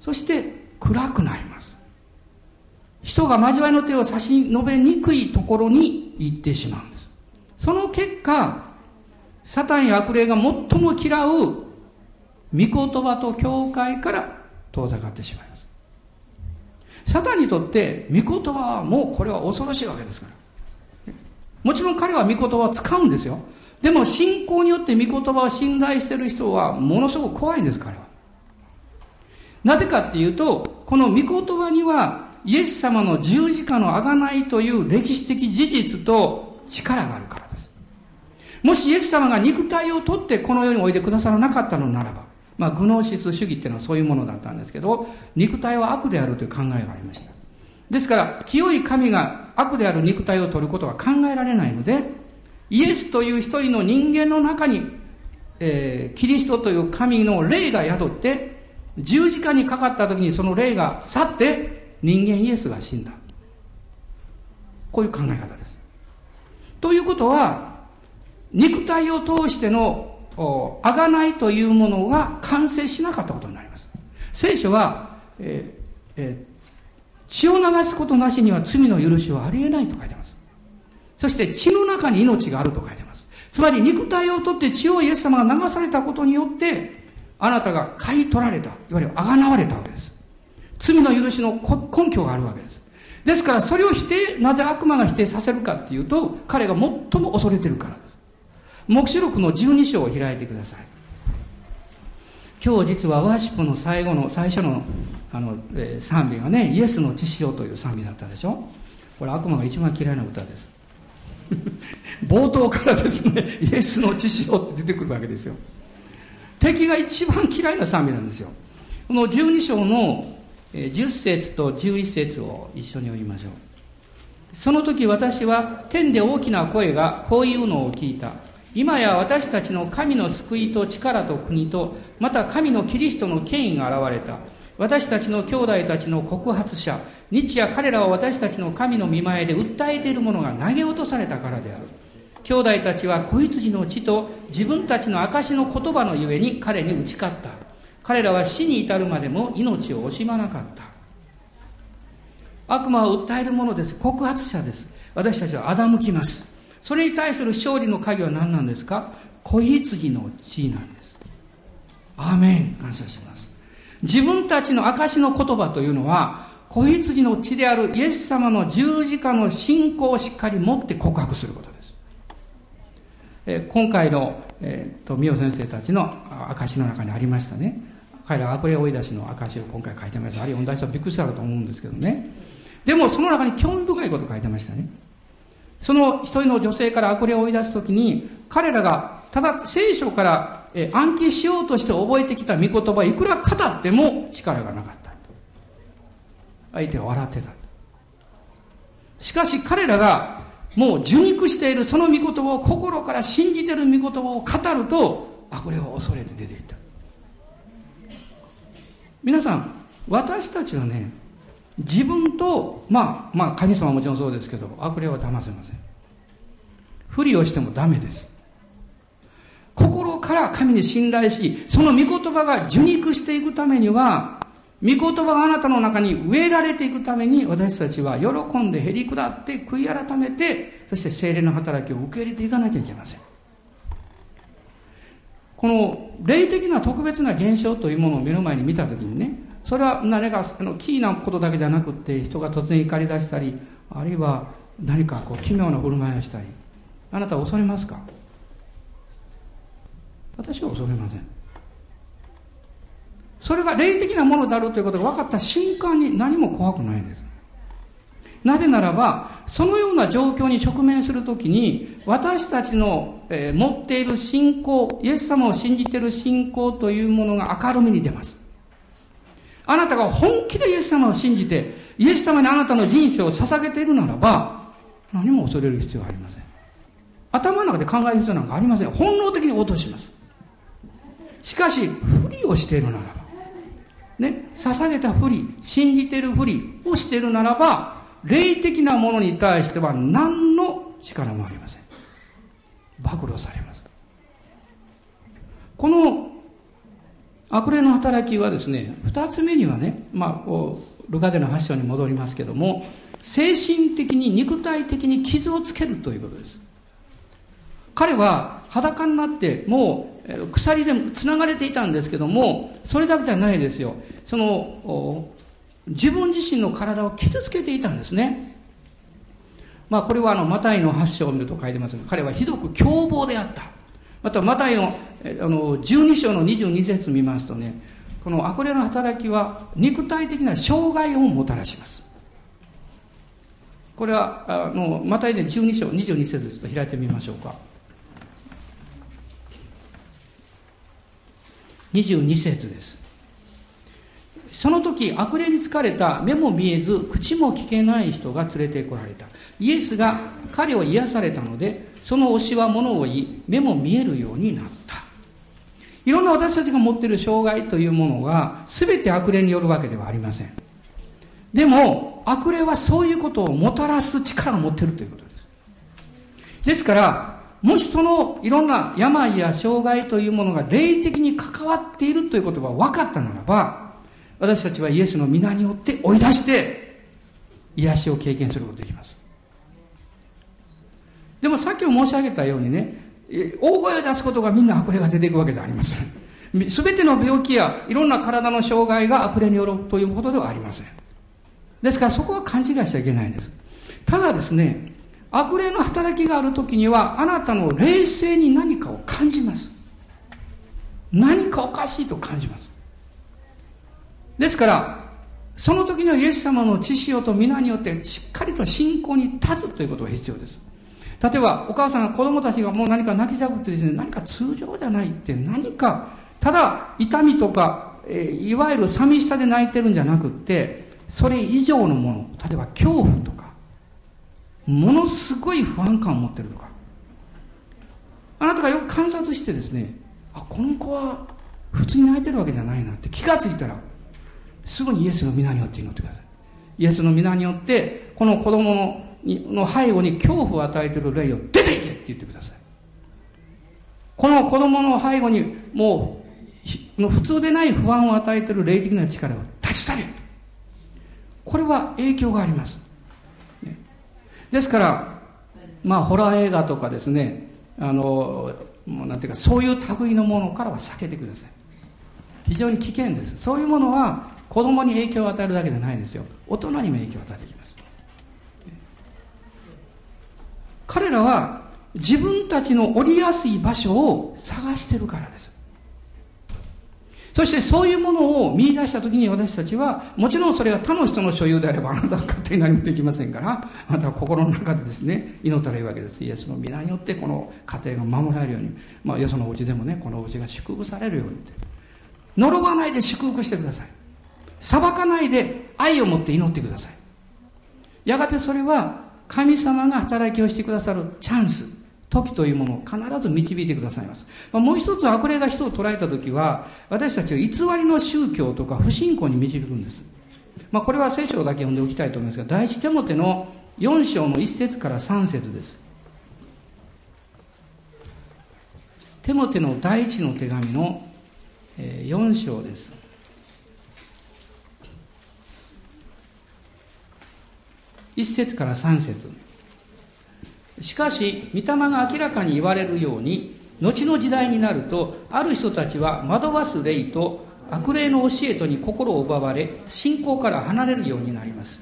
そして暗くなります。人が交わりの手を差し伸べにくいところに行ってしまうんです。その結果サタンや悪霊が最も嫌う御言葉と教会から遠ざかってしまいます。サタンにとって御言葉はもうこれは恐ろしいわけですから。もちろん彼は御言葉を使うんですよ。でも信仰によって御言葉を信頼している人はものすごく怖いんです彼は。なぜかっていうとこの御言葉にはイエス様の十字架の贖いという歴史的事実と力があるからです。もしイエス様が肉体を取ってこの世においでくださらなかったのならばまあ、グノーシス主義っていうのはそういうものだったんですけど肉体は悪であるという考えがありました。ですから清い神が悪である肉体を取ることは考えられないのでイエスという一人の人間の中に、えー、キリストという神の霊が宿って十字架にかかった時にその霊が去って人間イエスが死んだこういう考え方ですということは肉体を通してのあがないというものが完成しなかったことになります。聖書は、えーえー、血を流すことなしには罪の許しはありえないと書いてます。そして血の中に命があると書いてます。つまり肉体をとって血をイエス様が流されたことによって、あなたが買い取られた、いわゆるあがなわれたわけです。罪の許しの根拠があるわけです。ですからそれを否定、なぜ悪魔が否定させるかっていうと、彼が最も恐れてるからです。黙示録の12章を開いてください今日実はワーシップの最後の最初のあの、えー、賛美がねイエスの血潮という賛美だったでしょこれ悪魔が一番嫌いな歌です 冒頭からですねイエスの血潮って出てくるわけですよ。敵が一番嫌いな賛美なんですよ。この12章の10節と11節を一緒に読みましょう。その時私は天で大きな声がこういうのを聞いた。今や私たちの神の救いと力と国とまた神のキリストの権威が現れた。私たちの兄弟たちの告発者日夜彼らを私たちの神の見前で訴えている者が投げ落とされたからである。兄弟たちは子羊の血と自分たちの証の言葉のゆえに彼に打ち勝った。彼らは死に至るまでも命を惜しまなかった。悪魔を訴える者です。告発者です。私たちは欺きます。それに対する勝利の鍵は何なんですか？子羊の血なんです。アーメン。感謝します。自分たちの証の言葉というのは、子羊の血であるイエス様の十字架の信仰をしっかり持って告白することです。え今回の、えー、と、美代先生たちの証の中にありましたね。彼ら悪霊追い出しの証を今回書いてました。あるいは読んだ人はびっくりしたと思うんですけどね。でもその中に興味深いこと書いてましたね。その一人の女性から悪霊を追い出すときに、彼らがただ聖書から暗記しようとして覚えてきた御言葉いくら語っても力がなかった。相手は笑ってた。しかし彼らがもう受肉しているその御言葉を心から信じている御言葉を語ると悪霊は恐れて出ていった。皆さん、私たちはね、自分と、まあ、まあ、神様はもちろんそうですけど、悪霊は騙せません。不利をしてもダメです。心から神に信頼し、その御言葉が受肉していくためには、御言葉があなたの中に植えられていくために、私たちは喜んでへり下って悔い改めて、そして精霊の働きを受け入れていかなきゃいけません。この霊的な特別な現象というものを目の前に見たときにね、それは何かあのキーなことだけじゃなくって人が突然怒り出したりあるいは何かこう奇妙な振る舞いをしたりあなたは恐れますか？私は恐れませんそれが霊的なものであるということが分かった瞬間に何も怖くないんですなぜならばそのような状況に直面するときに私たちの、えー、持っている信仰イエス様を信じている信仰というものが明るみに出ますあなたが本気でイエス様を信じて、イエス様にあなたの人生を捧げているならば、何も恐れる必要はありません。頭の中で考える必要なんかありません。本能的に応答します。しかし、不利をしているならば、ね、捧げた不利、信じている不利をしているならば、霊的なものに対しては何の力もありません。暴露されます。この悪霊の働きはですね二つ目にはねまあこうルカでの発祥に戻りますけども精神的に肉体的に傷をつけるということです。彼は裸になってもう鎖でつながれていたんですけどもそれだけじゃないですよ。その自分自身の体を傷つけていたんですね。まあこれはあのマタイの発祥を見ると書いてますが彼はひどく凶暴であった。またマタイのあの12章の22節見ますとねこの悪霊の働きは肉体的な障害をもたらします。これはあのマタイで12章22節ちょっと開いてみましょうか。22節です。その時悪霊に疲れた目も見えず口も聞けない人が連れてこられた。イエスが彼を癒されたのでその推しは物を言い目も見えるようになった。いろんな私たちが持っている障害というものが全て悪霊によるわけではありません。でも悪霊はそういうことをもたらす力を持っているということです。ですからもしそのいろんな病や障害というものが霊的に関わっているということが分かったならば、私たちはイエスの皆によって追い出して、癒しを経験することができます。でもさっきも申し上げたようにね、大声を出すことがみんな悪霊が出ていくわけではありません。すべての病気やいろんな体の障害が悪霊によるということではありません。ですからそこは勘違いしちゃいけないんです。ただですね、悪霊の働きがある時にはあなたの冷静に何かを感じます。何かおかしいと感じます。ですからその時のイエス様の知識と皆によってしっかりと信仰に立つということが必要です。例えばお母さんが子供たちがもう何か泣きじゃくってですね何か通常じゃないって何かただ痛みとか、えー、いわゆる寂しさで泣いてるんじゃなくってそれ以上のもの例えば恐怖とかものすごい不安感を持ってるとか。あなたがよく観察してですねあこの子は普通に泣いてるわけじゃないなって気がついたらすぐにイエスの皆によって祈ってください。イエスの皆によってこの子供のの背後に恐怖を与えてる霊を出ていけって言ってください。この子供の背後にもう普通でない不安を与えてる霊的な力を立ち去れ。これは影響があります。ですから、まあ、ホラー映画とかですね、あの、もうなんていうか、そういう類のものからは避けてください。非常に危険です。そういうものは子供に影響を与えるだけじゃないですよ。大人にも影響を与えてきます。彼らは自分たちの降りやすい場所を探してるからです。そしてそういうものを見出した時に私たちは、もちろんそれが他の人の所有であればあなたは勝手に何もできませんから、あ なた心の中でですね、祈ったらいいわけです。イエスの皆によってこの家庭が守られるように、まあよそのお家でもね、このお家が祝福されるように。呪わないで祝福してください。裁かないで愛を持って祈ってください。やがてそれは神様が働きをしてくださるチャンス。時というものを必ず導いてくださいます。まあ、もう一つ悪霊が人を捉えた時は、私たちは偽りの宗教とか不信仰に導くんです。まあ、これは聖書だけ読んでおきたいと思いますが、第一手モテの4章の1節から3節です。テモテの第一の手紙の4章です。1節から3節しかし、御霊が明らかに言われるように、後の時代になると、ある人たちは惑わす霊と悪霊の教えとに心を奪われ、信仰から離れるようになります。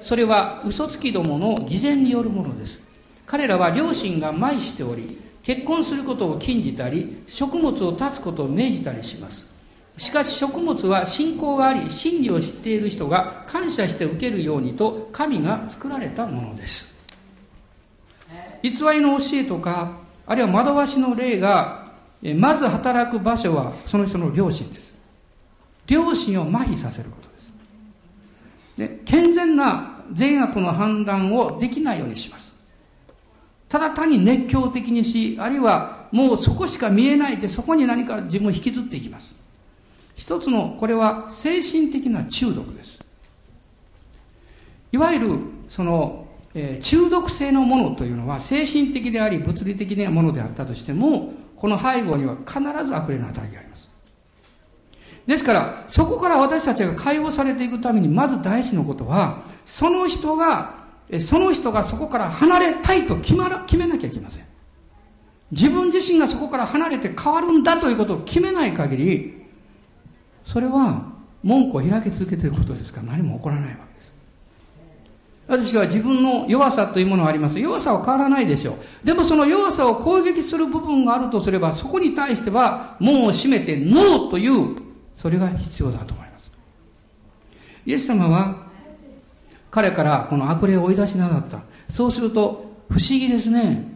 それは嘘つきどもの偽善によるものです。彼らは両親が昧しており、結婚することを禁じたり、食物を断つことを命じたりします。しかし食物は信仰があり、真理を知っている人が感謝して受けるようにと神が作られたものです。偽りの教えとか、あるいは惑わしの霊が、まず働く場所はその人の良心です。良心を麻痺させることです。で、健全な善悪の判断をできないようにします。ただ単に熱狂的にし、あるいはもうそこしか見えないでそこに何か自分を引きずっていきます。一つの、これは精神的な中毒です。いわゆるその、え、中毒性のものというのは精神的であり物理的なものであったとしてもこの背後には必ず悪霊の働きがあります。ですからそこから私たちが解放されていくためにまず大事なことはその人がその人がそこから離れたいと決まら決めなきゃいけません。自分自身がそこから離れて変わるんだということを決めない限りそれは門戸を開け続けていることですから何も起こらないわけ。私は自分の弱さというものがあります。弱さは変わらないでしょう。でもその弱さを攻撃する部分があるとすればそこに対しては門を閉めてノーというそれが必要だと思います。イエス様は彼からこの悪霊を追い出しなさった。そうすると不思議ですね、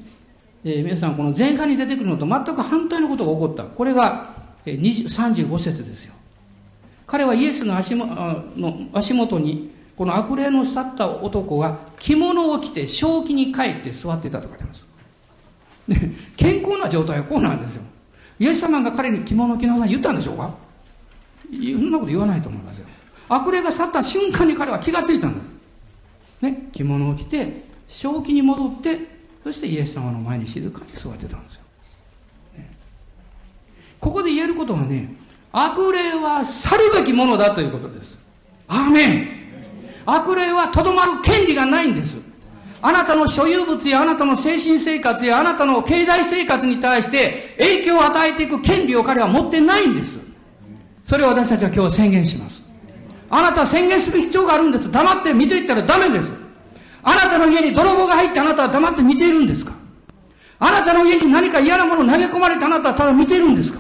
えー、皆さんこの前半に出てくるのと全く反対のことが起こった。これが35節ですよ。彼はイエスの足もの足元にこの悪霊の去った男が着物を着て正気に帰って座っていたと書いてます。で、健康な状態はこうなんですよ。イエス様が彼に着物を着なさい言ったんでしょうか？そんなこと言わないと思いますよ。悪霊が去った瞬間に彼は気がついたんです。ね、着物を着て、正気に戻って、そしてイエス様の前に静かに座ってたんですよ。ね、ここで言えることはね、悪霊は去るべきものだということです。アーメン悪霊はとどまる権利がないんです。あなたの所有物やあなたの精神生活やあなたの経済生活に対して影響を与えていく権利を彼は持ってないんです。それを私たちは今日宣言します。あなたは宣言する必要があるんです。黙って見ていったらダメです。あなたの家に泥棒が入ってあなたは黙って見ているんですかあなたの家に何か嫌なものを投げ込まれてあなたはただ見ているんですか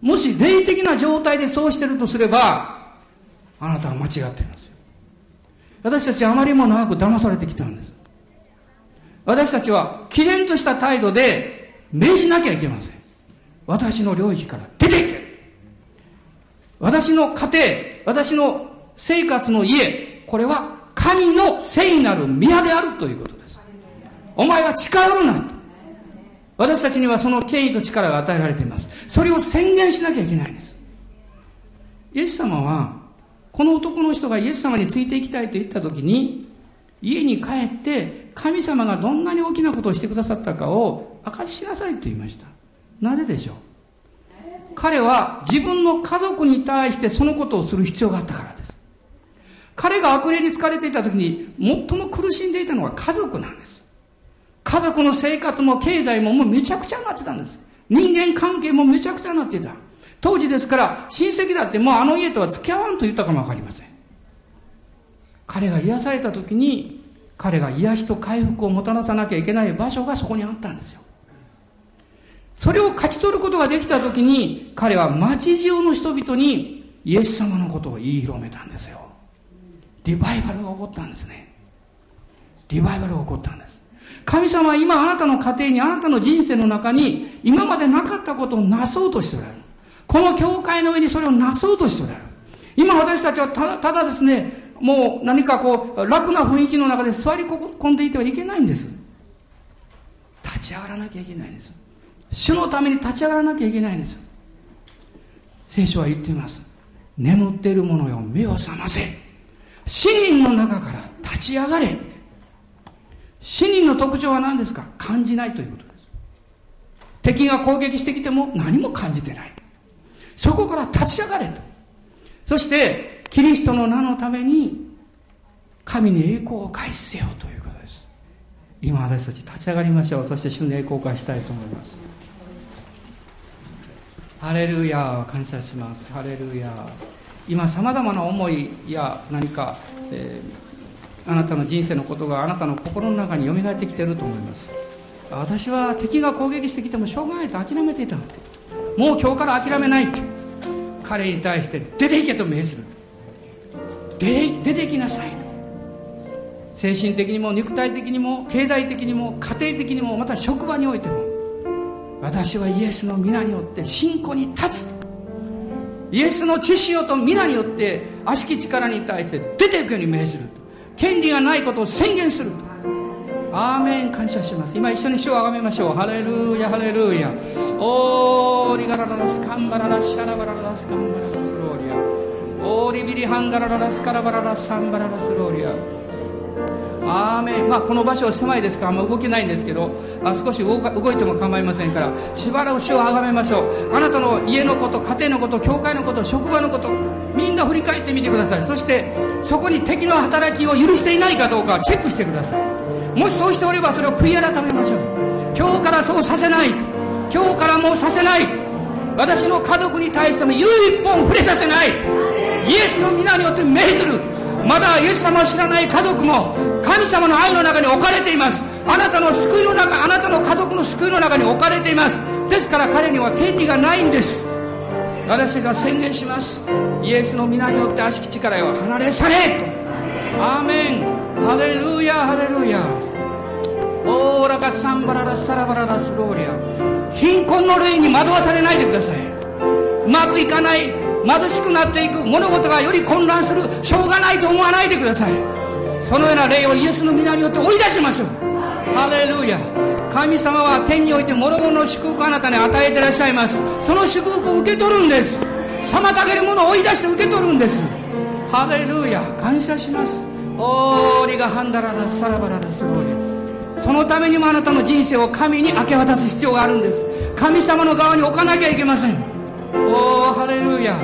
もし霊的な状態でそうしてるとすれば、あなたは間違ってるんです。私たちはあまりにも長く騙されてきたんです。私たちは、毅然とした態度で命じなきゃいけません。私の領域から出ていけ私の家庭、私の生活の家、これは神の聖なる宮であるということです。お前は近寄るなと。私たちにはその権威と力が与えられています。それを宣言しなきゃいけないんです。イエス様は、この男の人がイエス様についていきたいと言った時に、家に帰って神様がどんなに大きなことをしてくださったかを証ししなさいと言いました。なぜでしょう？彼は自分の家族に対してそのことをする必要があったからです。彼が悪霊に疲れていた時に最も苦しんでいたのは家族なんです。家族の生活も経済ももうめちゃくちゃになってたんです。人間関係もめちゃくちゃになってた。当時ですから、親戚だってもうあの家とは付き合わんと言ったかもわかりません。彼が癒された時に、彼が癒しと回復をもたらさなきゃいけない場所がそこにあったんですよ。それを勝ち取ることができた時に、彼は町中の人々にイエス様のことを言い広めたんですよ。リバイバルが起こったんですね。リバイバルが起こったんです。神様は今あなたの家庭に、あなたの人生の中に、今までなかったことをなそうとしておられる。この教会の上にそれをなそうとしておられる。今私たちはただただですね、もう何かこう、楽な雰囲気の中で座り込んでいてはいけないんです。立ち上がらなきゃいけないんです。主のために立ち上がらなきゃいけないんです。聖書は言っています。眠っている者よ、目を覚ませ。死人の中から立ち上がれ。死人の特徴は何ですか？感じないということです。敵が攻撃してきても何も感じてない。そこから立ち上がれと。そして、キリストの名のために、神に栄光を返せよということです。今私たち立ち上がりましょう。そして主に栄光を返したいと思います。ハレルヤ感謝します。ハレルヤ今さまざまな思いや何か、えーあなたの人生のことがあなたの心の中によみがえってきてると思います私は敵が攻撃してきてもしょうがないと諦めていたのでもう今日から諦めない。って彼に対して出ていけと命ずる。出出てきなさい。と精神的にも肉体的にも経済的にも家庭的にもまた職場においても私はイエスの皆によって信仰に立つ。イエスの知識と皆によって悪しき力に対して出ていくように命ずる。権利がないことを宣言する。とアーメン感謝します。今一緒に主をあがめましょう。ハレルヤハレルヤ。オーリガラララスカンバララシャラバララスカンバララスローリア。オーリビリハンガラララスカラバララサンバララスローリア。アーメンまあこの場所は狭いですからあんま動けないんですけどあ少し動いても構いませんからしばらく主をあがめましょう。あなたの家のこと家庭のこと教会のこと職場のことみんな振り返ってみてください。そしてそこに敵の働きを許していないかどうかチェックしてください。もしそうしておればそれを悔い改めましょう。今日からそうさせない。今日からもうさせない。私の家族に対しても指一本触れさせない。イエスの皆によって命ずる。まだイエス様を知らない家族も神様の愛の中に置かれています。あなたの救いの中あなたの家族の救いの中に置かれています。ですから彼には権利がないんです。私が宣言します。イエスの皆によって悪しき力よ離れ去れ。と。アーメン。ハレルヤハレルヤ。オーラがサンバララサラバララスローリア貧困の霊に惑わされないでください。うまくいかない。貧しくなっていく。物事がより混乱する。しょうがないと思わないでください。そのような霊をイエスの皆によって追い出しましょう。ハレルヤ神様は天において諸々の祝福をあなたに与えてらっしゃいます。その祝福を受け取るんです。妨げるものを追い出して受け取るんです。ハレルヤ感謝します。オーリがハンダララサラバララスゴーリそのためにもあなたの人生を神に明け渡す必要があるんです。神様の側に置かなきゃいけません。おおハレルヤ。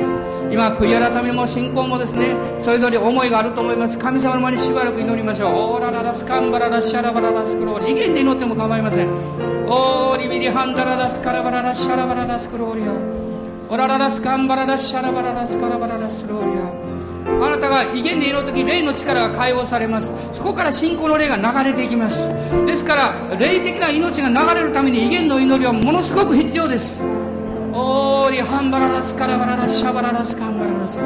今悔い改めも信仰もですねそれぞれ思いがあると思います。神様の前にしばらく祈りましょう。オーラララスカンバララシャラバララスクローリ威厳で祈っても構いません。オーリビリハンダララスカラバララシャラバララスクローリアオラララスカンバララシャラバララスカラバララスクローリアあなたが威厳で祈る時霊の力が解放されます。そこから信仰の霊が流れていきます。ですから霊的な命が流れるために威厳の祈りはものすごく必要です。おーりハンバララスカラバララシャバララスカンバララス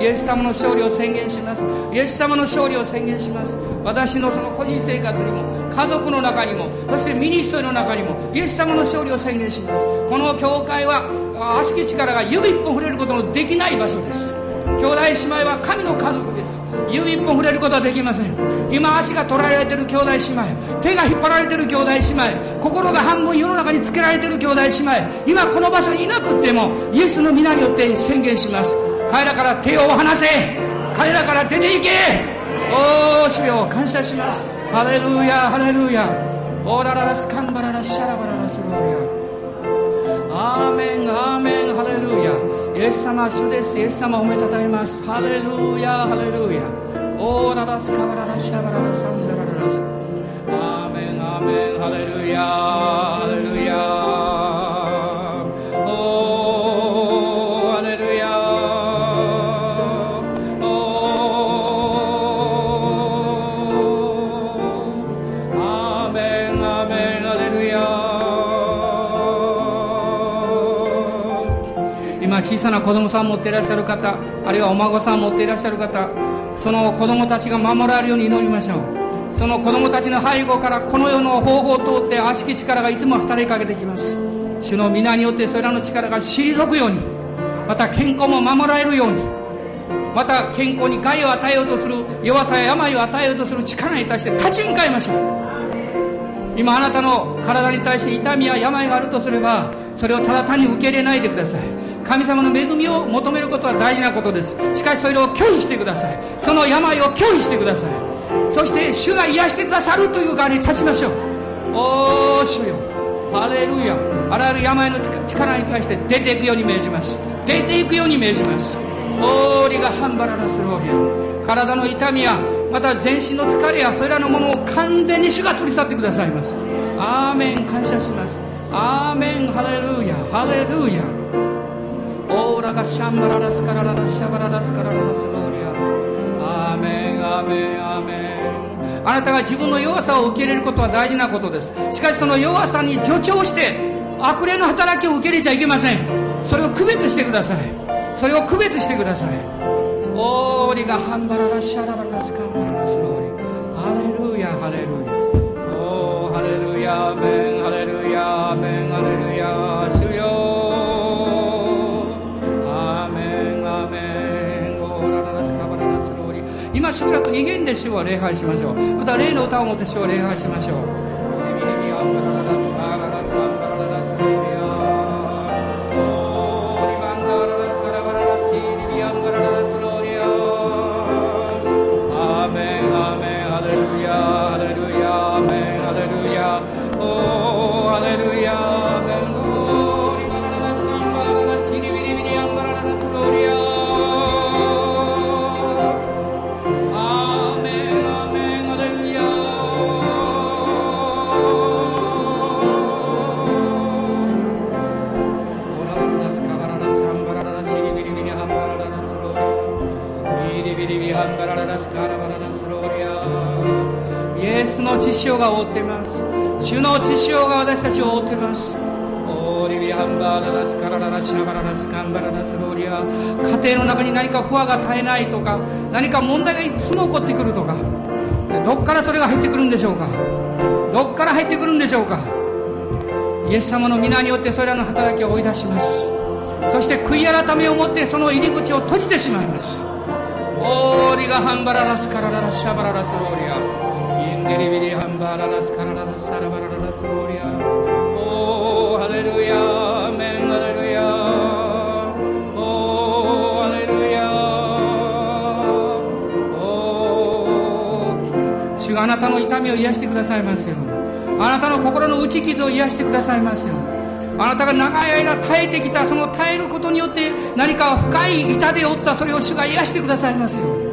イエス様の勝利を宣言します。イエス様の勝利を宣言します。私のその個人生活にも家族の中にもそしてミニストリーの中にもイエス様の勝利を宣言します。この教会は悪しき力が指一本触れることのできない場所です。兄弟姉妹は神の家族です。指一本触れることはできません。今足が取られてる兄弟姉妹手が引っ張られてる兄弟姉妹心が半分世の中につけられてる兄弟姉妹今この場所にいなくってもイエスの皆によって宣言します。彼らから手を離せ。彼らから出て行け。おお主よ感謝します。ハレルヤハレルヤ。オーラララスカンバララシャラバララスローリア。アーメンアーメン。イエス様主です。イエス様おめたたえます。ハレルヤハレルヤオーララスカバララシャバララサンダラララス。アーメンアーメンハレルヤハレルヤ子供さん持っていらっしゃる方あるいはお孫さん持っていらっしゃる方その子供たちが守られるように祈りましょう。その子供たちの背後からこの世の方法を通って悪しき力がいつも働きかけてきます。主の皆によってそれらの力が退くようにまた健康も守られるようにまた健康に害を与えようとする弱さや病を与えようとする力に対して立ち向かいましょう。今あなたの体に対して痛みや病があるとすればそれをただ単に受け入れないでください。神様の恵みを求めることは大事なことです。しかしそれを拒否してください。その病を拒否してください。そして主が癒してくださるという側に立ちましょう。おー主よ。ハレルヤ。あらゆる病の力に対して出ていくように命じます。出ていくように命じます。オーリがハンバララスローリア。体の痛みやまた全身の疲れやそれらのものを完全に主が取り去ってくださいます。アーメン。感謝します。アーメン。ハレルヤ。ハレルヤ。ラシャンバララスカラララシャバララスカラララスローリアアメンアメンアメンあなたが自分の弱さを受け入れることは大事なことですしかしその弱さに助長して悪霊の働きを受け入れちゃいけませんそれを区別してくださいそれを区別してくださいオーリがハンバララシャラバラスカンバララスローリハレルヤハレルヤおーハレルヤアメン今しばらく威厳で主を礼拝しましょう。また霊の歌を持って主を礼拝しましょう。ラシャバララスカンバララスローリア家庭の中に何か不和が絶えないとか何か問題がいつも起こってくるとかどっからそれが入ってくるんでしょうかどっから入ってくるんでしょうか。イエス様の皆によってそれらの働きを追い出します。そして悔い改めをもってその入り口を閉じてしまいます。オーリガハンバララスカラララシャバララスローリアインデリビリハンバララスカラララサラバララスローリアオーハレルヤアあなたの痛みを癒してくださいますよあなたの心の打ち傷を癒してくださいますよあなたが長い間耐えてきたその耐えることによって何か深い痛で負ったそれを主が癒してくださいますよ